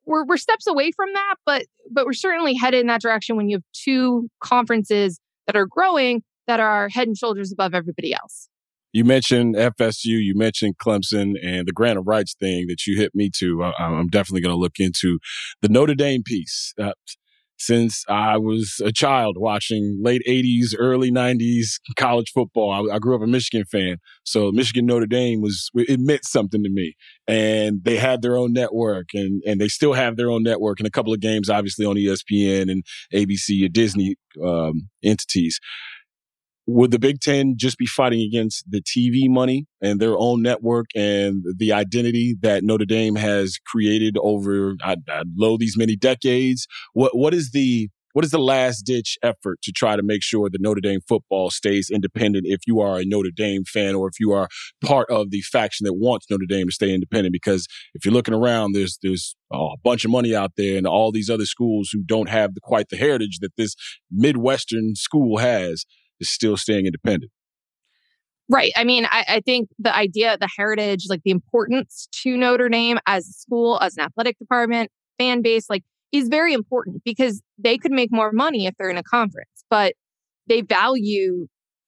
M: we're we're steps away from that, but but we're certainly headed in that direction when you have two conferences that are growing that are head and shoulders above everybody else.
C: You mentioned FSU, you mentioned Clemson, and the grant of rights thing that you hit me to. I, am definitely going to look into the Notre Dame piece. Uh, since I was a child watching late 80s, early 90s college football. I, I, grew up a Michigan fan. So Michigan Notre Dame was, it meant something to me. And they had their own network and, and they still have their own network and a couple of games, obviously on ESPN and ABC or Disney um, entities would the Big Ten just be fighting against the TV money and their own network and the identity that Notre Dame has created over I, I lo these many decades? What what is the what is the last ditch effort to try to make sure that Notre Dame football stays independent if you are a Notre Dame fan or if you are part of the faction that wants Notre Dame to stay independent? Because if you're looking around, there's there's a bunch of money out there and all these other schools who don't have the, quite the heritage that this Midwestern school has is still staying independent.
M: Right. I mean, I, I, think the idea, the heritage, like the importance to Notre Dame as a school, as an athletic department, fan base, like is very important because they could make more money if they're in a conference, but they value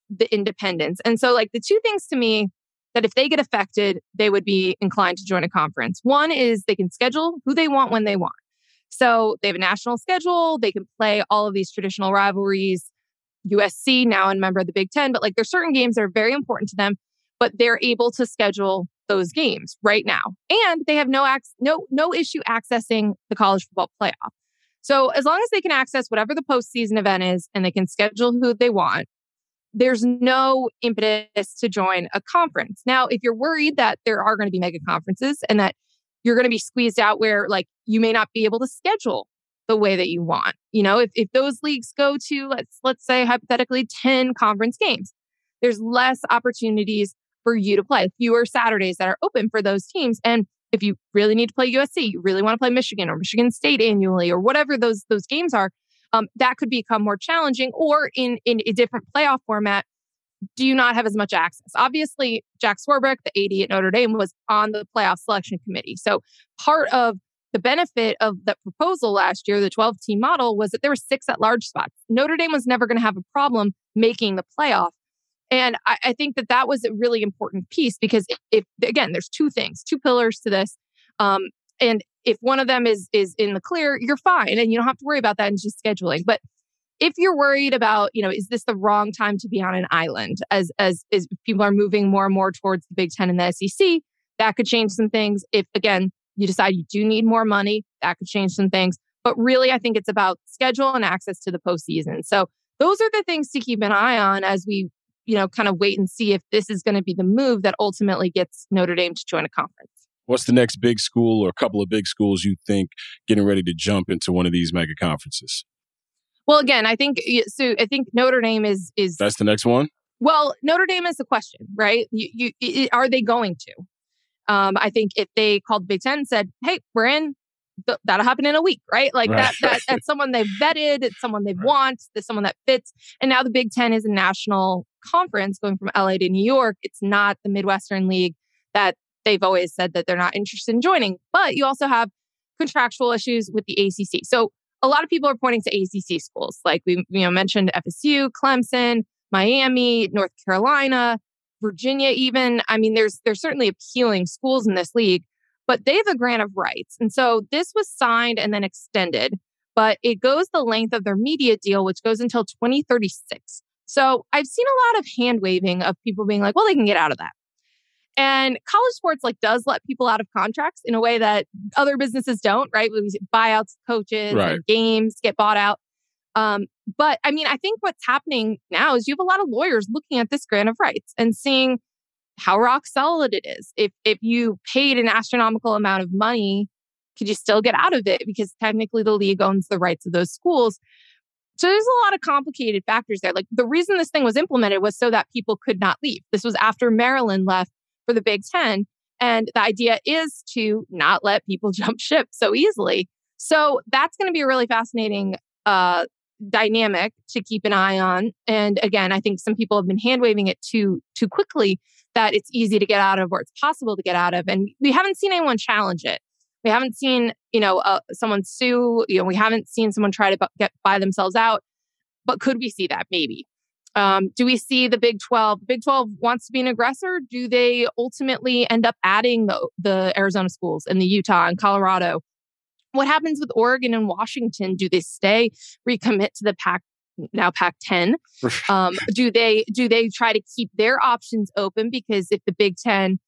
M: the independence. And so, like, the two things to me that if they get affected, they would be inclined to join a conference. One is they can schedule who they want when they want. So they have a national schedule, they can play all of these traditional rivalries USC, now a member of the Big Ten, but like there's certain games that are very important to them, but they're able to schedule those games right now. And they have no ac- no no issue accessing the college football playoff. So as long as they can access whatever the postseason event is and they can schedule who they want, there's no impetus to join a conference. Now, if you're worried that there are going to be mega conferences and that you're going to be squeezed out where like you may not be able to schedule the way that you want. You know, if, if those leagues go to let's let's say hypothetically 10 conference games, there's less opportunities for you to play, fewer Saturdays that are open for those teams. And if you really need to play USC, you really want to play Michigan or Michigan State annually or whatever those those games are, um, that could become more challenging. Or in in a different playoff format, do you not have as much access? Obviously, Jack Swarbrick, the AD at Notre Dame, was on the playoff selection committee. So part of the benefit of that proposal last year, the 12 team model, was that there were six at large spots. Notre Dame was never going to have a problem making the playoff. And I, I, think that that was a really important piece because if, again, there's two things, two pillars to this. Um, and if one of them is is in the clear, you're fine, and you don't have to worry about that in just scheduling. But if you're worried about, you know, is this the wrong time to be on an island as as as people are moving more and more towards the Big Ten and the SEC, that could change some things. If again you decide you do need more money, that could change some things. But really, I think it's about schedule and access to the postseason. So those are the things to keep an eye on as we, you know, kind of wait and see if this is going to be the move that ultimately gets Notre Dame to join a conference.
C: What's the next big school or a couple of big schools you think getting ready to jump into one of these mega conferences?
M: Well, again, I think so. I think Notre Dame is is
C: that's the next one.
M: Well, Notre Dame is the question, right? You, you, are they going to? Um, I think if they called the Big Ten and said, "Hey, we're in," th- that'll happen in a week, right? Like right. that, that. That's someone they've vetted. It's someone they right. want. It's someone that fits. And now the Big Ten is a national conference going from LA to New York. It's not the Midwestern League that they've always said that they're not interested in joining. But you also have contractual issues with the ACC. So a lot of people are pointing to ACC schools, like we you know mentioned FSU, Clemson, Miami, North Carolina, Virginia. Even I mean, there's there's certainly appealing schools in this league, but they have a grant of rights, and so this was signed and then extended, but it goes the length of their media deal, which goes until 2036. So I've seen a lot of hand waving of people being like, well, they can get out of that. And college sports like does let people out of contracts in a way that other businesses don't, right? Buyouts, coaches, right. and games get bought out. Um, but I mean, I think what's happening now is you have a lot of lawyers looking at this grant of rights and seeing how rock solid it is. If if you paid an astronomical amount of money, could you still get out of it? Because technically the league owns the rights of those schools. So there's a lot of complicated factors there. Like the reason this thing was implemented was so that people could not leave. This was after Maryland left for the Big Ten. And the idea is to not let people jump ship so easily. So that's going to be a really fascinating uh, dynamic to keep an eye on. And again, I think some people have been hand waving it too too quickly that it's easy to get out of or it's possible to get out of. And we haven't seen anyone challenge it. We haven't seen, you know, uh, someone sue. You know, we haven't seen someone try to get buy themselves out. But could we see that? Maybe. Um, do we see the Big 12? Big 12 wants to be an aggressor. Do they ultimately end up adding the, the Arizona schools and the Utah and Colorado? What happens with Oregon and Washington? Do they stay, recommit to the Pac now Pac 10? Um, do they do they try to keep their options open? Because if the Big 10,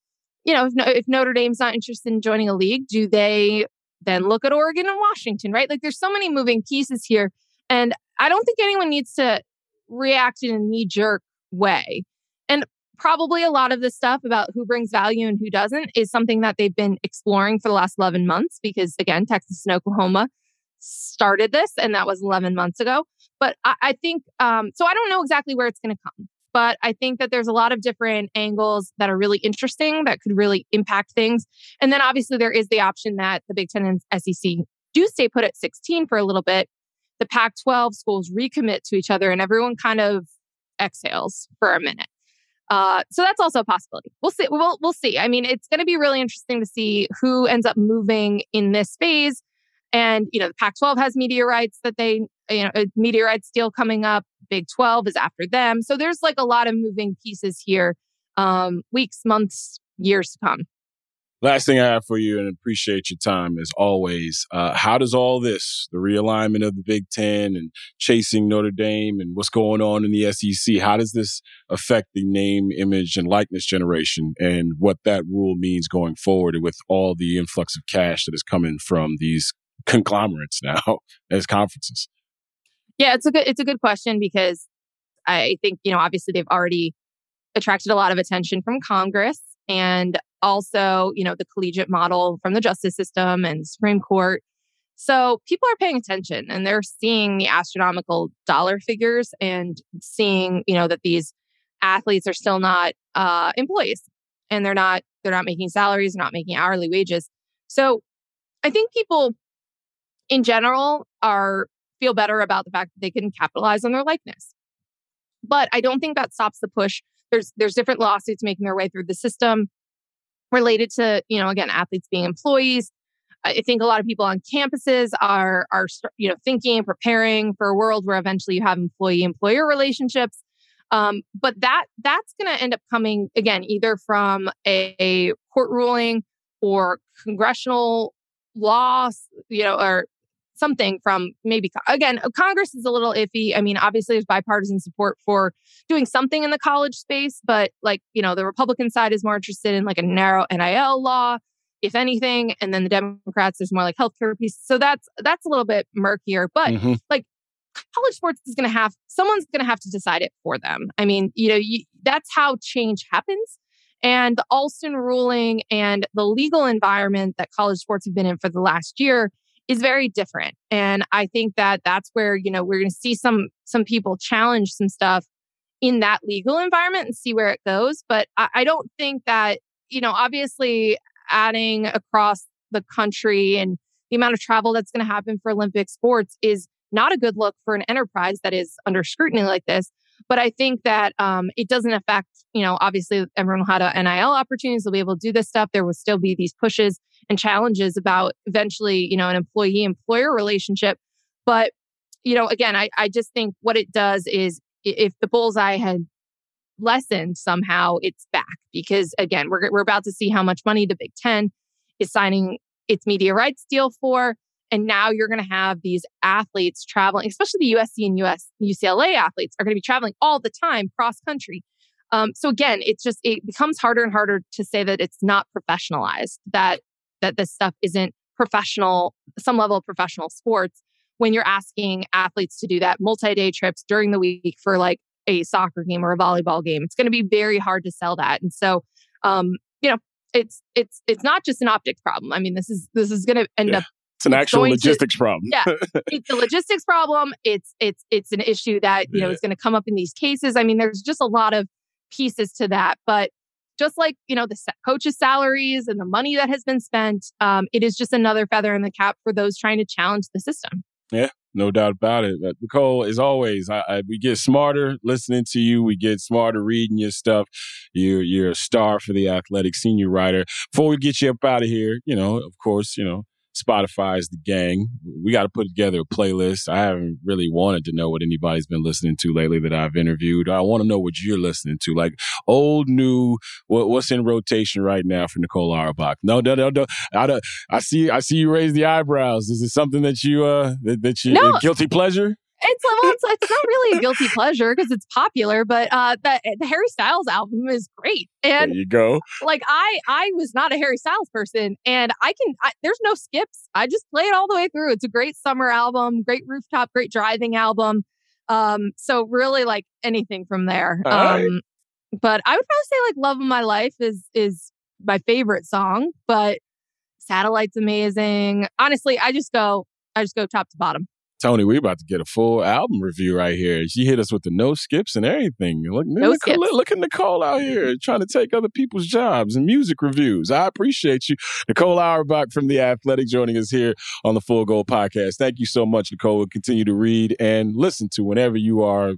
M: you know, if, if Notre Dame's not interested in joining a league, do they then look at Oregon and Washington? Right? Like there's so many moving pieces here, and I don't think anyone needs to react in a knee jerk way. And probably a lot of the stuff about who brings value and who doesn't is something that they've been exploring for the last 11 months because, again, Texas and Oklahoma started this, and that was 11 months ago. But I, I think, um, so I don't know exactly where it's going to come. But I think that there's a lot of different angles that are really interesting that could really impact things. And then obviously, there is the option that the Big Ten and SEC do stay put at 16 for a little bit the Pac 12 schools recommit to each other and everyone kind of exhales for a minute. Uh, so that's also a possibility. We'll see. We'll, we'll see. I mean, it's going to be really interesting to see who ends up moving in this phase. And, you know, the Pac 12 has rights that they, you know, a rights deal coming up. Big 12 is after them. So there's like a lot of moving pieces here, um, weeks, months, years to come.
C: Last thing I have for you, and appreciate your time as always. Uh, how does all this, the realignment of the Big Ten and chasing Notre Dame and what's going on in the SEC, how does this affect the name, image, and likeness generation and what that rule means going forward with all the influx of cash that is coming from these conglomerates now as conferences?
M: Yeah, it's a good it's a good question because I think you know obviously they've already attracted a lot of attention from Congress and also, you know, the collegiate model from the justice system and Supreme Court. So people are paying attention and they're seeing the astronomical dollar figures and seeing, you know, that these athletes are still not uh, employees and they're not they're not making salaries, not making hourly wages. So I think people in general are feel better about the fact that they can capitalize on their likeness. But I don't think that stops the push. There's there's different lawsuits making their way through the system related to, you know, again, athletes being employees. I think a lot of people on campuses are are you know thinking and preparing for a world where eventually you have employee employer relationships. Um, but that that's going to end up coming again either from a, a court ruling or congressional laws, you know, or something from maybe again congress is a little iffy. I mean obviously there's bipartisan support for doing something in the college space but like you know the republican side is more interested in like a narrow nil law if anything and then the democrats there's more like healthcare piece so that's that's a little bit murkier but mm-hmm. like college sports is going to have someone's going to have to decide it for them. I mean you know you, that's how change happens. And the Alston ruling and the legal environment that college sports have been in for the last year is very different. And I think that that's where, you know, we're going to see some some people challenge some stuff in that legal environment and see where it goes. But I, I don't think that, you know, obviously adding across the country and the amount of travel that's going to happen for Olympic sports is not a good look for an enterprise that is under scrutiny like this. But I think that um, it doesn't affect, you know, obviously everyone will have NIL opportunities. They'll be able to do this stuff. There will still be these pushes and challenges about eventually, you know, an employee employer relationship. But, you know, again, I, I just think what it does is if the bullseye had lessened somehow, it's back because again, we're, we're about to see how much money the Big Ten is signing its media rights deal for. And now you're going to have these athletes traveling, especially the USC and US UCLA athletes are going to be traveling all the time cross country. Um, so again, it's just it becomes harder and harder to say that it's not professionalized, that that this stuff isn't professional, some level of professional sports when you're asking athletes to do that multi-day trips during the week for like a soccer game or a volleyball game. It's going to be very hard to sell that. And so um, you know, it's it's it's not just an optics problem. I mean, this is this is going to end yeah. up
C: it's an actual logistics
M: to,
C: problem.
M: yeah, it's a logistics problem. It's it's it's an issue that you yeah. know is going to come up in these cases. I mean, there's just a lot of pieces to that, but just like you know the coaches' salaries and the money that has been spent, um, it is just another feather in the cap for those trying to challenge the system.
C: Yeah, no doubt about it. But Nicole, as always, I, I, we get smarter listening to you. We get smarter reading your stuff. You're you're a star for the athletic senior writer. Before we get you up out of here, you know, of course, you know, Spotify is the gang. We got to put together a playlist. I haven't really wanted to know what anybody's been listening to lately that I've interviewed. I want to know what you're listening to, like old, new. What, what's in rotation right now for Nicole Auerbach? No, no, no, no. I, I see. I see you raise the eyebrows. Is it something that you uh that, that you no. guilty pleasure?
M: It's well, it's, it's not really a guilty pleasure because it's popular, but uh, the, the Harry Styles album is great. And
C: there you go.
M: Like I, I was not a Harry Styles person, and I can. I, there's no skips. I just play it all the way through. It's a great summer album, great rooftop, great driving album. Um, so really like anything from there. Um, but I would probably say like "Love of My Life" is is my favorite song, but "Satellite's" amazing. Honestly, I just go, I just go top to bottom.
C: Tony, we are about to get a full album review right here. She hit us with the no skips and everything. Look, no look, skips. look at Nicole out here trying to take other people's jobs and music reviews. I appreciate you. Nicole Auerbach from The Athletic joining us here on the Full Go podcast. Thank you so much, Nicole. We'll continue to read and listen to whenever you are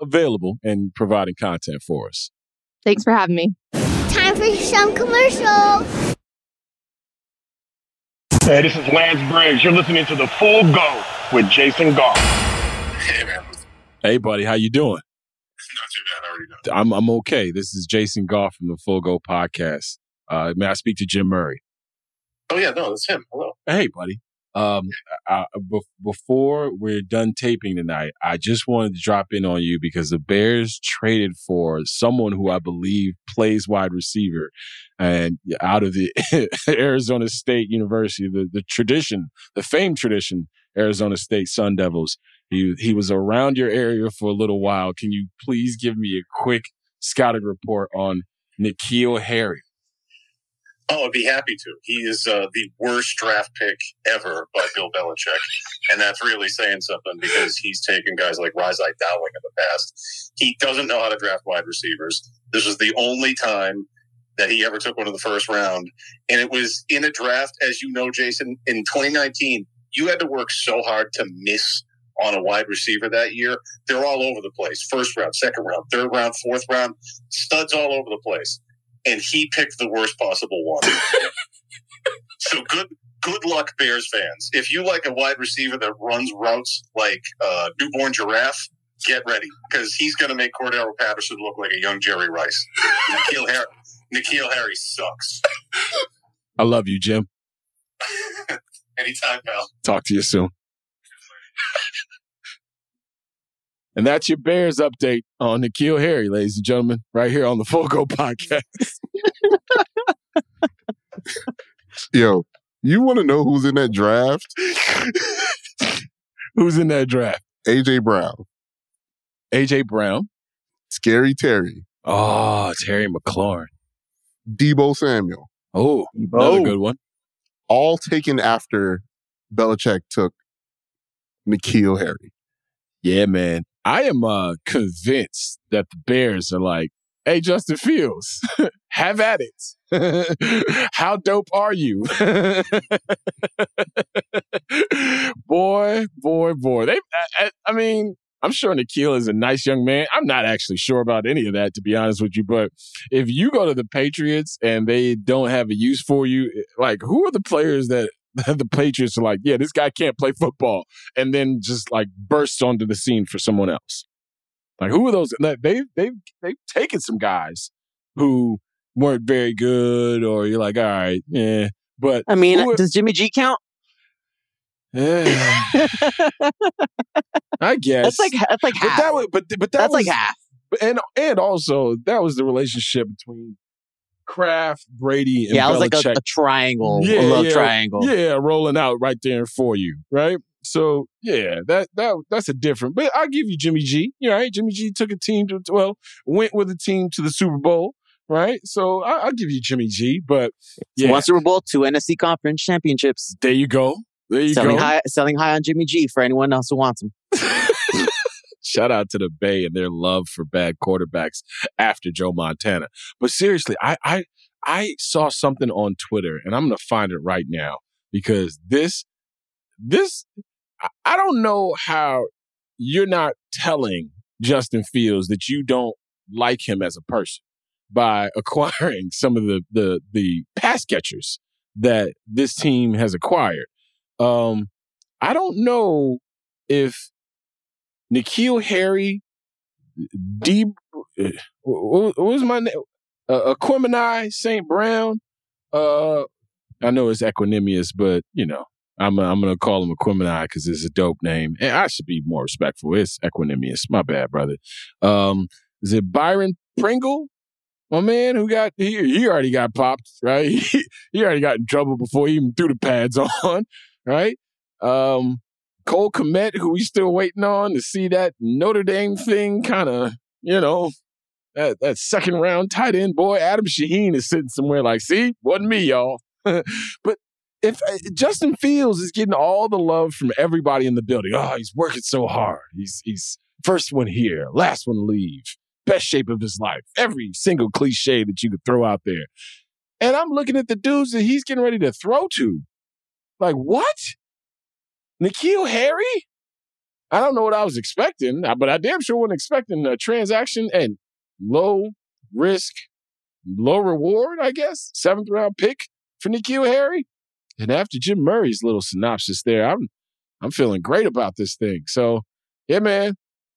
C: available and providing content for us.
M: Thanks for having me.
J: Time for some commercials.
N: Hey, this is Lance Briggs. You're listening to the Full Go with Jason Goff.
O: Hey, man.
C: Hey, buddy. How you doing?
O: Not too bad. How are you doing?
C: I'm I'm okay. This is Jason Goff from the Full Go podcast. Uh, may I speak to Jim Murray?
O: Oh yeah, no, that's him. Hello.
C: Hey, buddy. Um, I, be- before we're done taping tonight, I just wanted to drop in on you because the Bears traded for someone who I believe plays wide receiver, and out of the Arizona State University, the the tradition, the famed tradition, Arizona State Sun Devils. He he was around your area for a little while. Can you please give me a quick scouting report on N'Keal Harry?
O: Oh, I'd be happy to. He is uh, the worst draft pick ever by Bill Belichick. And that's really saying something because he's taken guys like Ras-I Dowling in the past. He doesn't know how to draft wide receivers. This was the only time that he ever took one in the first round. And it was in a draft, as you know, Jason, in 2019, you had to work so hard to miss on a wide receiver that year. They're all over the place. First round, second round, third round, fourth round, studs all over the place. And he picked the worst possible one. so good good luck, Bears fans. If you like a wide receiver that runs routes like uh, newborn giraffe, get ready because he's going to make Cordarrelle Patterson look like a young Jerry Rice. N'Keal Harry, N'Keal Harry sucks.
C: I love you, Jim.
O: Anytime, pal.
C: Talk to you soon. and that's your Bears update on N'Keal Harry, ladies and gentlemen, right here on the Full Go podcast.
F: Yo, you want to know who's in that draft?
C: who's in that draft?
F: AJ Brown.
C: AJ Brown.
F: Scary Terry.
C: Oh, Terry McLaurin.
F: Deebo Samuel.
C: Oh, another oh. good one.
F: All taken after Belichick took N'Keal Harry.
C: Yeah, man. I am uh, convinced that the Bears are like, hey, Justin Fields, have at it. How dope are you? boy, boy, boy. They, I, I, mean, I'm sure N'Keal is a nice young man. I'm not actually sure about any of that, to be honest with you. But if you go to the Patriots and they don't have a use for you, eh, like who are the players that the Patriots are like, yeah, this guy can't play football, and then just like bursts onto the scene for someone else? Like who are those? They they they've taken some guys who weren't very good, or you're like, all right, yeah. But
K: I mean,
C: are,
K: does Jimmy G count?
C: Yeah. I guess
K: that's like that's like half.
C: But that was, but but that
K: that's
C: was,
K: like half.
C: And and also that was the relationship between Kraft, Brady, and
K: yeah, it was like a, a triangle,
C: yeah,
K: a love
C: yeah,
K: triangle.
C: Yeah, rolling out right there for you, right? So yeah, that that that's a different. But I'll give you Jimmy G. You know, right? Jimmy G took a team to well, went with a team to the Super Bowl, right? So I, will give you Jimmy G. But yeah,
K: one Super Bowl, two NFC Conference championships.
C: There you go. There you
K: selling
C: go.
K: High, selling high on Jimmy G for anyone else who wants him.
C: Shout out to the Bay and their love for bad quarterbacks after Joe Montana. But seriously, I I I saw something on Twitter and I'm gonna find it right now because this this I don't know how you're not telling Justin Fields that you don't like him as a person by acquiring some of the the the pass catchers that this team has acquired. Um, I don't know if N'Keal Harry, D, what was my name? Uh, St. Brown. Uh, I know it's Equanimous, but you know, I'm I'm gonna call him Equimini because it's a dope name, and I should be more respectful. It's Equanimous. My bad, brother. Um, is it Byron Pringle? My man who got he he already got popped, right? He, he already got in trouble before he even threw the pads on, right? Um, Cole Kmet, who we still waiting on to see that Notre Dame thing, kind of, you know, that, that second round tight end boy, Adam Shaheen is sitting somewhere like, see, wasn't me, y'all. but if uh, Justin Fields is getting all the love from everybody in the building, oh, he's working so hard. He's he's first one here, last one leave, best shape of his life. Every single cliche that you could throw out there. And I'm looking at the dudes that he's getting ready to throw to. Like, what? N'Keal Harry? I don't know what I was expecting, but I damn sure wasn't expecting a transaction and low risk, low reward, I guess. Seventh round pick for N'Keal Harry. And after Jim Murray's little synopsis there, I'm I'm feeling great about this thing. So yeah, man.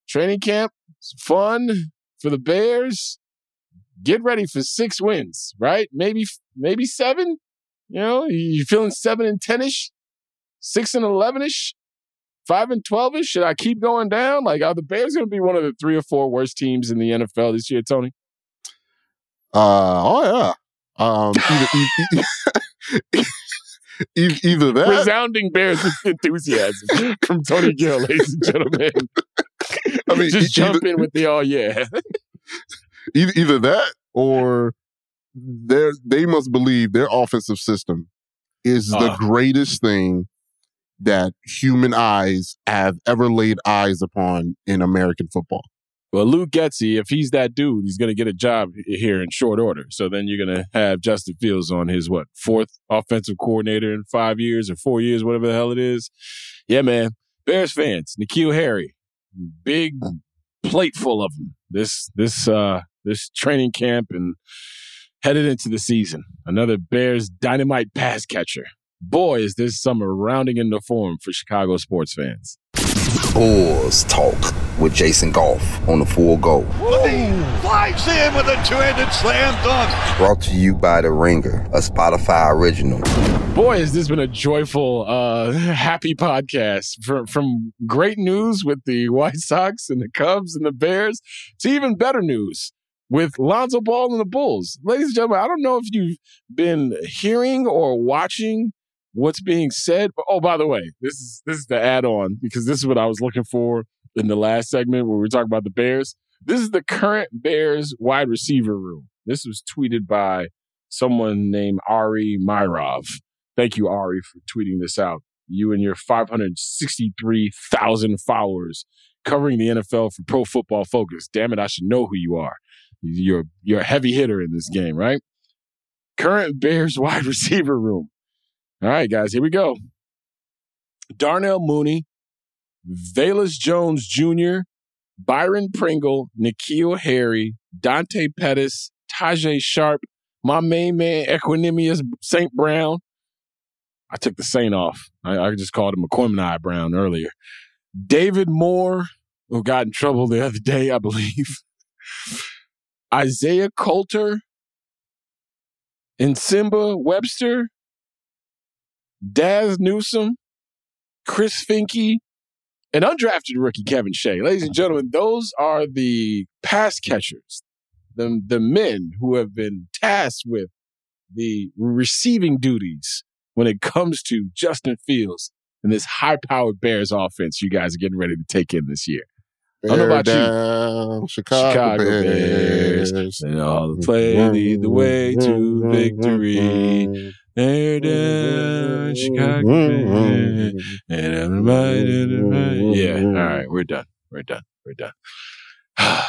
C: Training camp, fun for the Bears. Get ready for six wins, right? Maybe maybe seven. You know, you feeling seven and ten ish? six and eleven ish, five and twelve ish? Should I keep going down? Like, are the Bears going to be one of the three or four worst teams in the NFL this year, Tony?
F: Uh oh yeah. Um, either, either, either that
C: resounding Bears enthusiasm from Tony Gill, ladies and gentlemen. I mean, just jump in with the oh yeah.
F: either, either that or they they must believe their offensive system is uh, the greatest thing that human eyes have ever laid eyes upon in American football.
C: Well, Luke Getsy, if he's that dude, he's going to get a job here in short order. So then you're going to have Justin Fields on his what fourth offensive coordinator in five years or four years, whatever the hell it is. Yeah, man. Bears fans, N'Keal Harry, big plate full of them. This this uh this training camp and headed into the season. Another Bears dynamite pass catcher. Boy, is this summer rounding into form for Chicago sports fans.
G: Bulls Talk with Jason Goff on the Full Go.
P: Flies in with a two-handed slam dunk.
G: Brought to you by The Ringer, a Spotify original.
C: Boy, has this been a joyful, uh, happy podcast from, from great news with the White Sox and the Cubs and the Bears to even better news with Lonzo Ball and the Bulls. Ladies and gentlemen, I don't know if you've been hearing or watching what's being said. But, oh, by the way, this is this is the add-on because this is what I was looking for in the last segment where we were talking about the Bears. This is the current Bears wide receiver room. This was tweeted by someone named Ari Meirov. Thank you, Ari, for tweeting this out. You and your 563,000 followers covering the NFL for Pro Football Focus. Damn it, I should know who you are. You're you're a heavy hitter in this game, right? Current Bears wide receiver room. All right, guys, here we go. Darnell Mooney, Velus Jones Jr., Byron Pringle, N'Keal Harry, Dante Pettis, Tajae Sharpe, my main man, Equanimeous St. Brown. I took the Saint off. I, I just called him Equimini Brown earlier. David Moore, who got in trouble the other day, I believe. Isaiah Coulter, and Simba Webster, Daz Newsome, Chris Finke, and undrafted rookie Kevin Shea. Ladies and gentlemen, those are the pass catchers, the, the men who have been tasked with the receiving duties when it comes to Justin Fields and this high powered Bears offense you guys are getting ready to take in this year. I don't know about
F: down,
C: you.
F: Chicago,
C: Chicago
F: Bears.
C: Bears. And all the play lead the way to victory. They're down, Chicago Bears. And everybody. Yeah, all right, we're done. We're done. We're done.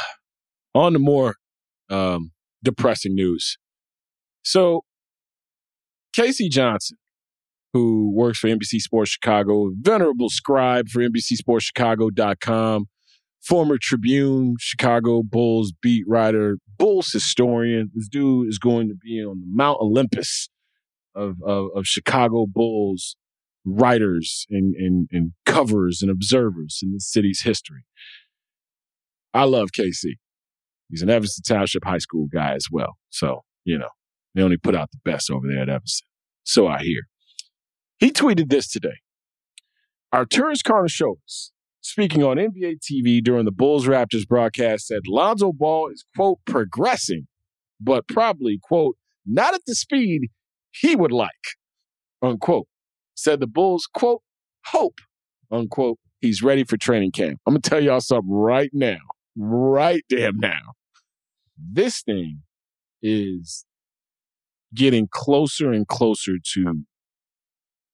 C: On to more um, depressing news. So, K.C. Johnson, who works for NBC Sports Chicago, venerable scribe for NBCSportsChicago.com, former Tribune, Chicago Bulls beat writer, Bulls historian. This dude is going to be on the Mount Olympus of, of, of Chicago Bulls writers and, and, and covers and observers in the city's history. I love KC. He's an Evanston Township High School guy as well. So, you know, they only put out the best over there at Evanston. So I hear. He tweeted this today. Our tourist Arturas Karnisovas, speaking on NBA TV during the Bulls Raptors broadcast, said Lonzo Ball is, quote, progressing, but probably, quote, not at the speed he would like, unquote. Said the Bulls, quote, hope, unquote, he's ready for training camp. I'm going to tell y'all something right now, right damn now. This thing is getting closer and closer to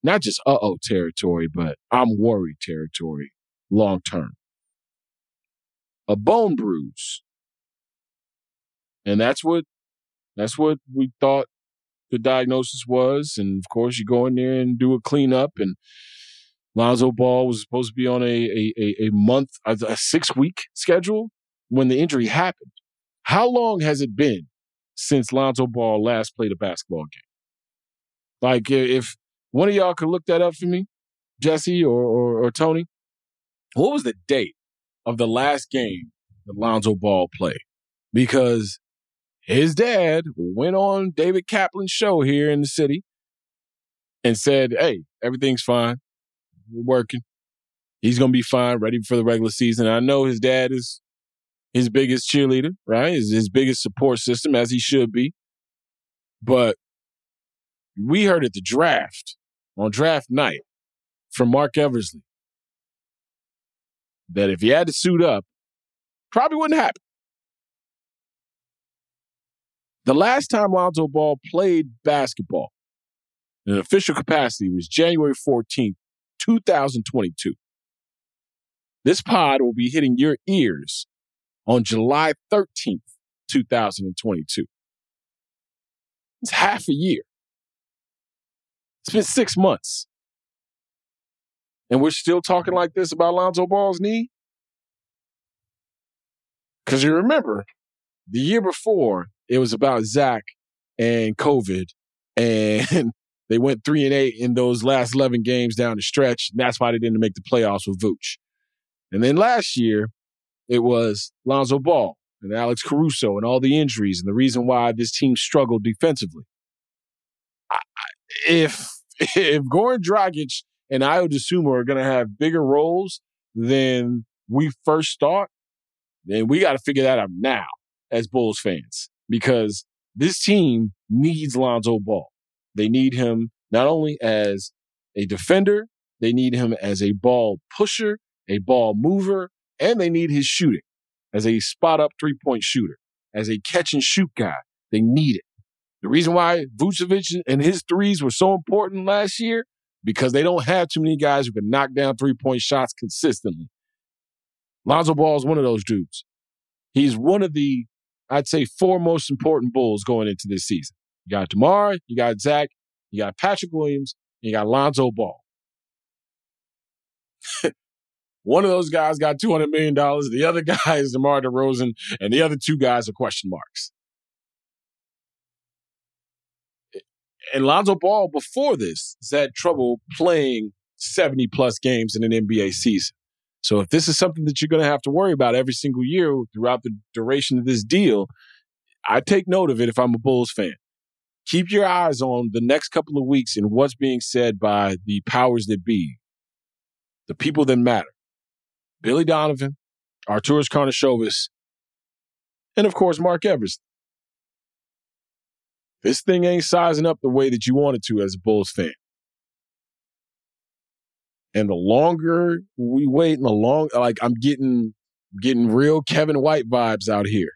C: not just uh oh territory, but I'm worried territory long term. A bone bruise. And that's what that's what we thought the diagnosis was. And of course you go in there and do a cleanup and Lonzo Ball was supposed to be on a a, a, month, a, a six week schedule when the injury happened. How long has it been since Lonzo Ball last played a basketball game? Like if one of y'all could look that up for me, Jessie or, or, or Tony, what was the date of the last game that Lonzo Ball played? Because his dad went on David Kaplan's show here in the city and said, Hey, everything's fine. We're working. He's going to be fine, ready for the regular season. I know his dad is his biggest cheerleader, right? His, his biggest support system, as he should be. But we heard at the draft, on draft night, from Marc Eversley, that if he had to suit up, probably wouldn't happen. The last time Lonzo Ball played basketball in an official capacity was January 14th, 2022. This pod will be hitting your ears on July 13th, 2022. It's half a year. It's been six months. And we're still talking like this about Lonzo Ball's knee? Because you remember, the year before, it was about Zach and COVID, and they went three and eight in those last 11 games down the stretch. And that's why they didn't make the playoffs with Vooch. And then last year, it was Lonzo Ball and Alex Caruso and all the injuries and the reason why this team struggled defensively. I, if if Goran Dragic and Ayo Dosunmu are going to have bigger roles than we first thought, then we got to figure that out now as Bulls fans because this team needs Lonzo Ball. They need him not only as a defender, they need him as a ball pusher, a ball mover, and they need his shooting as a spot up three point shooter, as a catch and shoot guy. They need it. The reason why Vucevic and his threes were so important last year, because they don't have too many guys who can knock down three point shots consistently. Lonzo Ball is one of those dudes. He's one of the, I'd say, four most important Bulls going into this season. You got DeMar, you got Zach, you got Patrick Williams, and you got Lonzo Ball. One of those guys got $200 million. The other guy is DeMar DeRozan, and the other two guys are question marks. And Lonzo Ball, before this, has had trouble playing 70 plus games in an NBA season. So if this is something that you're going to have to worry about every single year throughout the duration of this deal, I take note of it if I'm a Bulls fan. Keep your eyes on the next couple of weeks and what's being said by the powers that be, the people that matter. Billy Donovan, Arturas Karnisovas, and of course, Marc Eversley. This thing ain't sizing up the way that you want it to as a Bulls fan. And the longer we wait and the long, like I'm getting, getting real Kevin White vibes out here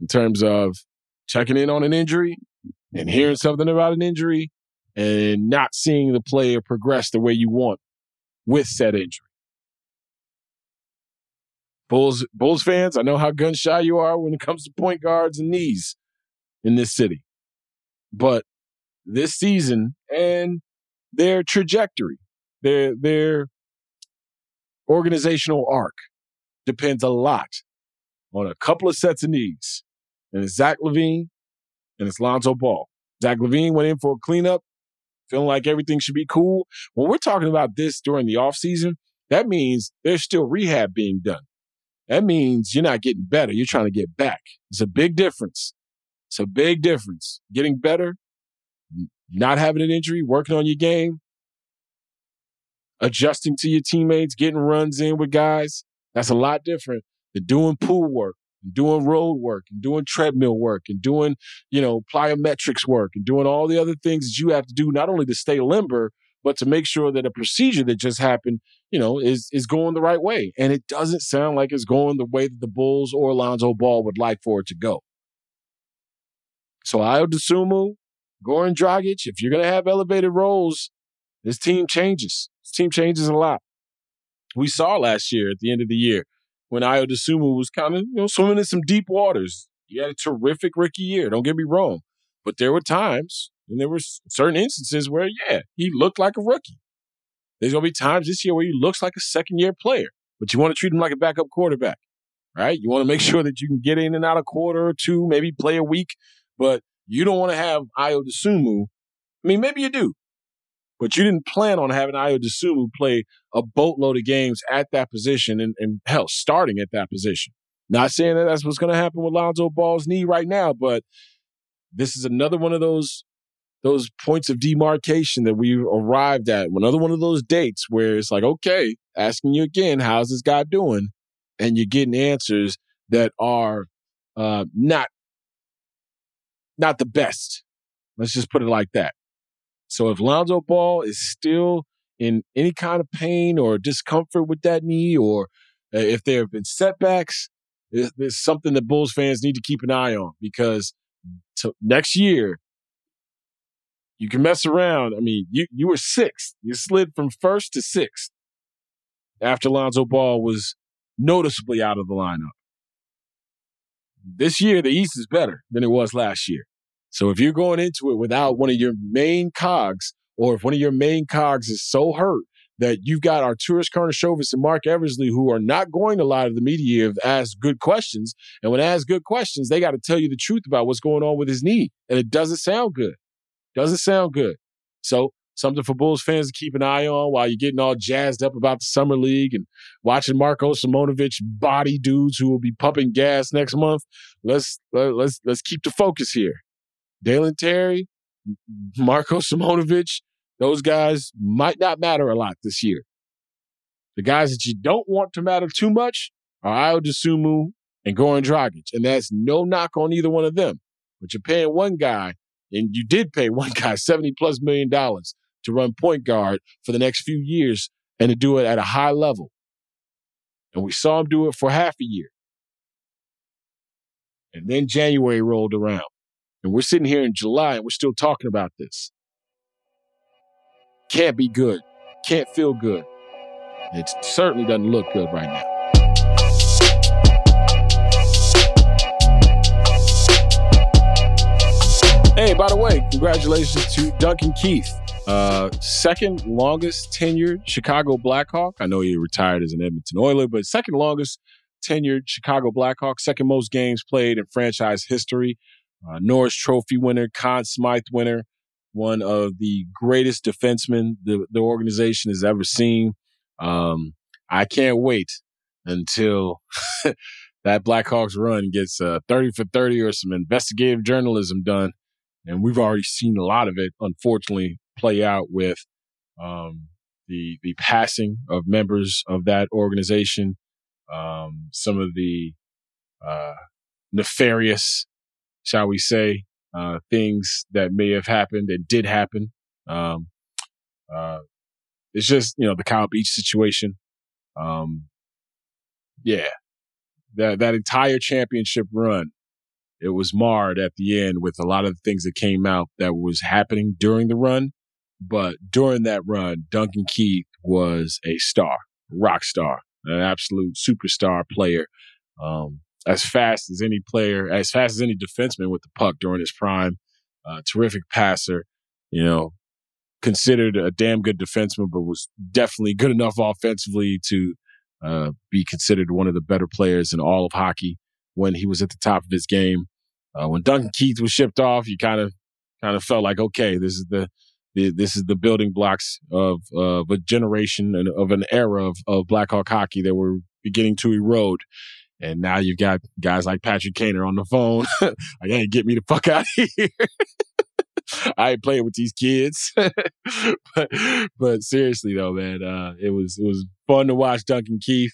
C: in terms of checking in on an injury and hearing something about an injury and not seeing the player progress the way you want with said injury. Bulls Bulls fans, I know how gun shy you are when it comes to point guards and knees in this city. But this season and their trajectory, their their organizational arc depends a lot on a couple of sets of knees. And it's Zach LaVine and it's Lonzo Ball. Zach LaVine went in for a cleanup, feeling like everything should be cool. When we're talking about this during the offseason, that means there's still rehab being done. That means you're not getting better. You're trying to get back. It's a big difference. It's a big difference. Getting better, not having an injury, working on your game, adjusting to your teammates, getting runs in with guys. That's a lot different than doing pool work, and doing road work, and doing treadmill work, and doing, you know, plyometrics work, and doing all the other things that you have to do, not only to stay limber, but to make sure that a procedure that just happened, you know, is is going the right way. And it doesn't sound like it's going the way that the Bulls or Alonzo Ball would like for it to go. So Ayo Dosunmu, Goran Dragic, if you're gonna have elevated roles, this team changes. This team changes a lot. We saw last year at the end of the year when Ayo Dosunmu was kind of you know swimming in some deep waters. He had a terrific rookie year. Don't get me wrong, but there were times and there were certain instances where, yeah, he looked like a rookie. There's going to be times this year where he looks like a second year player, but you want to treat him like a backup quarterback, right? You want to make sure that you can get in and out a quarter or two, maybe play a week, but you don't want to have Ayo Dosunmu. I mean, maybe you do, but you didn't plan on having Ayo Dosunmu play a boatload of games at that position and, and hell, starting at that position. Not saying that that's what's going to happen with Lonzo Ball's knee right now, but this is another one of those those points of demarcation that we arrived at. Another one of those dates where it's like, okay, asking you again, how's this guy doing? And you're getting answers that are uh, not not the best. Let's just put it like that. So if Lonzo Ball is still in any kind of pain or discomfort with that knee, or uh, if there have been setbacks, it's something that Bulls fans need to keep an eye on because to next year you can mess around. I mean, you, you were sixth. You slid from first to sixth after Lonzo Ball was noticeably out of the lineup. This year the East is better than it was last year. So if you're going into it without one of your main cogs, or if one of your main cogs is so hurt that you've got Arturas Karnisovas and Marc Eversley who are not going to lie to the media if asked good questions. And when asked good questions, they got to tell you the truth about what's going on with his knee. And it doesn't sound good. Doesn't sound good. So something for Bulls fans to keep an eye on while you're getting all jazzed up about the summer league and watching Marko Simonovic body dudes who will be pumping gas next month. Let's let's let's keep the focus here. Dalen Terry, Marko Simonovic, those guys might not matter a lot this year. The guys that you don't want to matter too much are Ayo Dosunmu and Goran Dragic. And that's no knock on either one of them. But you're paying one guy, and you did pay one guy 70 plus million dollars to run point guard for the next few years and to do it at a high level. And we saw him do it for half a year. And then January rolled around. And we're sitting here in July and we're still talking about this. Can't be good. Can't feel good. It certainly doesn't look good right now. Hey, by the way, congratulations to Duncan Keith, uh, second longest tenured Chicago Blackhawk. I know he retired as an Edmonton Oiler, but second longest tenured Chicago Blackhawk, second most games played in franchise history. Uh, Norris Trophy winner, Conn Smythe winner, one of the greatest defensemen the, the organization has ever seen. Um, I can't wait until that Blackhawks run gets uh, 30 for 30 or some investigative journalism done and we've already seen a lot of it, unfortunately, play out with um, the the passing of members of that organization, um, some of the uh, nefarious, shall we say, uh, things that may have happened and did happen. Um, uh, it's just you know the Kyle Beach situation. Um, yeah, that that entire championship run it was marred at the end with a lot of the things that came out that was happening during the run. But during that run, Duncan Keith was a star, rock star, an absolute superstar player. Um, as fast as any player, as fast as any defenseman with the puck during his prime. Uh, terrific passer, you know, considered a damn good defenseman, but was definitely good enough offensively to uh, be considered one of the better players in all of hockey when he was at the top of his game. Uh, when Duncan Keith was shipped off, you kind of kind of felt like, okay, this is the, the this is the building blocks of of a generation and of an era of, of Blackhawk hockey that were beginning to erode. And now you've got guys like Patrick Kaner on the phone. like, hey, get me the fuck out of here. I ain't playing with these kids. but, but seriously though, man, uh, it was it was fun to watch Duncan Keith.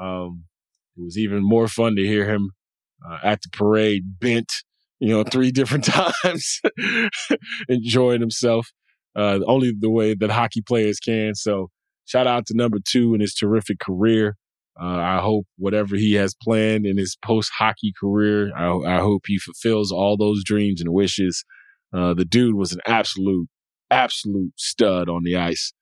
C: Um, it was even more fun to hear him uh, at the parade, bent, you know, three different times, enjoying himself, uh, only the way that hockey players can. So shout out to number two in his terrific career. Uh, I hope whatever he has planned in his post hockey career, I, I, hope he fulfills all those dreams and wishes. Uh, the dude was an absolute, absolute stud on the ice.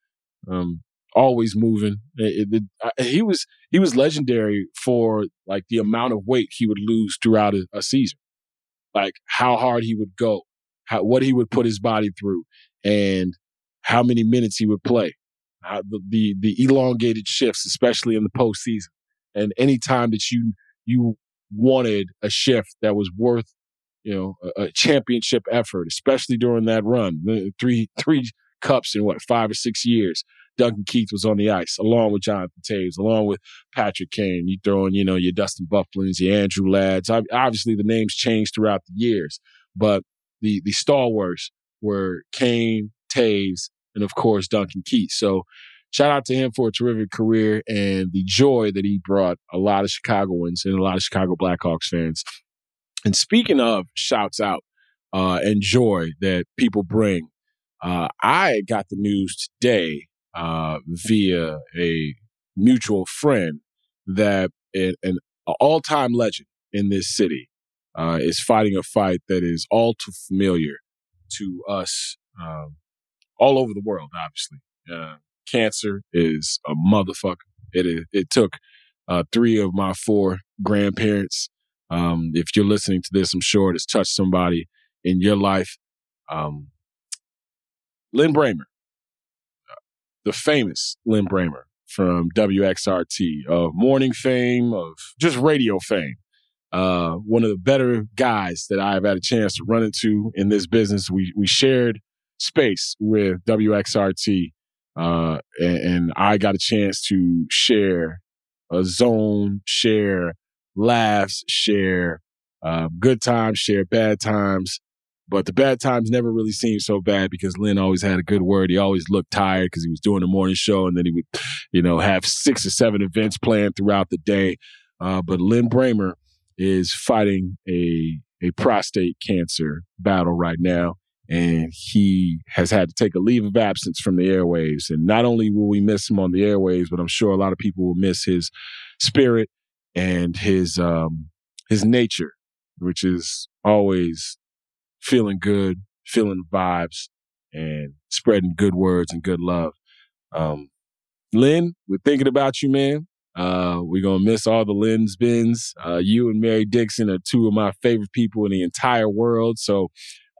C: Um, always moving. It, it, it, he was he was legendary for like the amount of weight he would lose throughout a, a season, like how hard he would go, how, what he would put his body through, and how many minutes he would play. Uh, the, the the elongated shifts, especially in the postseason, and any time that you you wanted a shift that was worth you know a, a championship effort, especially during that run, three three cups in what five or six years Duncan Keith was on the ice, along with Jonathan Toews, along with Patrick Kane. You throw in, you know, your Dustin Byfugliens, your Andrew Ladds. Obviously, the names changed throughout the years, but the the stalwarts were Kane, Toews, and of course Duncan Keith. So shout out to him for a terrific career and the joy that he brought a lot of Chicagoans and a lot of Chicago Blackhawks fans. And speaking of shouts out uh, and joy that people bring, uh, I got the news today uh, via a mutual friend that an, an all-time legend in this city uh, is fighting a fight that is all too familiar to us um, all over the world. Obviously, uh, cancer is a motherfucker. It is, it took uh, three of my four grandparents Um, if you're listening to this, I'm sure it has touched somebody in your life. Um, Lin Brehmer, the famous Lin Brehmer from WXRT of morning fame, of just radio fame. Uh, one of the better guys that I've had a chance to run into in this business. We we shared space with WXRT, uh, and, and I got a chance to share a zone, share laughs, share uh, good times, share bad times. But the bad times never really seemed so bad because Lin always had a good word. He always looked tired because he was doing the morning show and then he would, you know, have six or seven events planned throughout the day. Uh, but Lin Brehmer is fighting a a prostate cancer battle right now. And he has had to take a leave of absence from the airwaves. And not only will we miss him on the airwaves, but I'm sure a lot of people will miss his spirit and his um his nature, which is always feeling good, feeling vibes, and spreading good words and good love. Um, Lin, we're thinking about you, man. Uh, we're gonna miss all the Lin's Bins. Uh, you and Mary Dixon are two of my favorite people in the entire world. So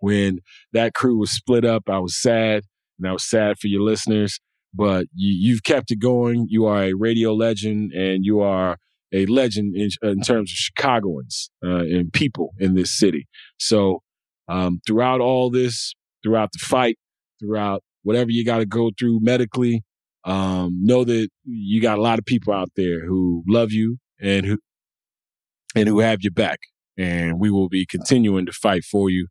C: when that crew was split up, I was sad, and I was sad for your listeners. But you, you've kept it going. You are a radio legend, and you are a legend in, in terms of Chicagoans uh, and people in this city. So um, throughout all this, throughout the fight, throughout whatever you got to go through medically, um, know that you got a lot of people out there who love you and who and who have your back. And we will be continuing to fight for you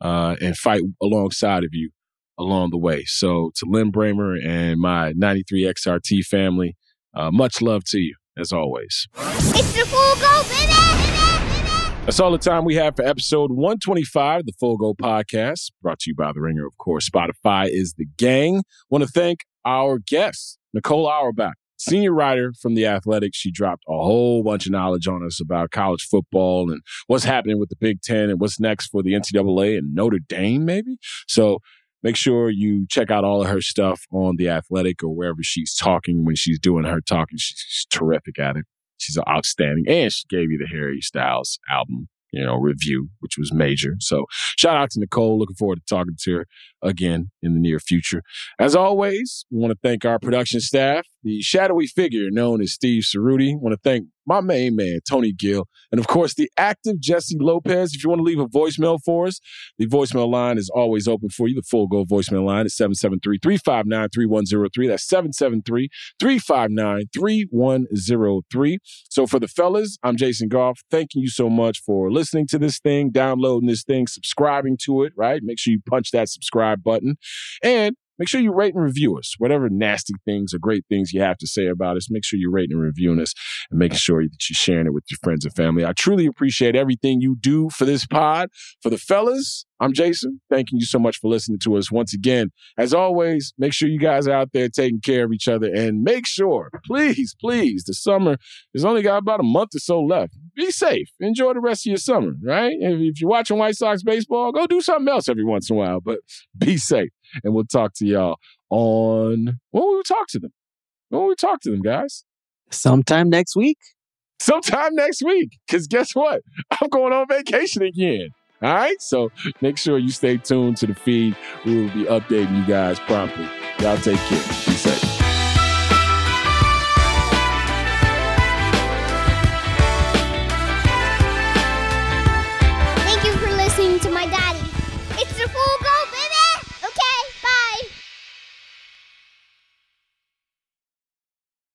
C: uh, and fight alongside of you along the way. So to Lin Brehmer and my 93 XRT family, uh, much love to you as always.
J: It's the full go, baby!
C: That's all the time we have for episode 125, the Full Go Podcast, brought to you by The Ringer, of course. Spotify is the gang. Want to thank our guest, Nicole Auerbach, senior writer from The Athletic. She dropped a whole bunch of knowledge on us about college football and what's happening with the Big Ten and what's next for the NCAA and Notre Dame, maybe. So make sure you check out all of her stuff on The Athletic or wherever she's talking when she's doing her talking. She's terrific at it. She's outstanding. And she gave you the Harry Styles album, you know, review, which was major. So shout out to Nicole. Looking forward to talking to her again in the near future. As always, we want to thank our production staff, the shadowy figure known as Steve Ceruti. want to thank my main man, Tony Gill, and of course, the active Jessie Lopez. If you want to leave a voicemail for us, the voicemail line is always open for you. The full go voicemail line is 773 359 3103. That's 773 359 3103. So for the fellas, I'm Jason Goff. Thanking you so much for listening to this thing, downloading this thing, subscribing to it, right? Make sure you punch that subscribe button. And make sure you rate and review us. Whatever nasty things or great things you have to say about us, make sure you're rating and reviewing us and making sure that you're sharing it with your friends and family. I truly appreciate everything you do for this pod. For the fellas, I'm Jason. Thanking you so much for listening to us once again. As always, make sure you guys are out there taking care of each other and make sure, please, please, the summer has only got about a month or so left. Be safe. Enjoy the rest of your summer, right? If you're watching White Sox baseball, go do something else every once in a while, but be safe. And we'll talk to y'all on when will we talk to them? When will we talk to them, guys?
K: Sometime next week.
C: Sometime next week. Because guess what? I'm going on vacation again. All right. So make sure you stay tuned to the feed. We will be updating you guys promptly. Y'all take care.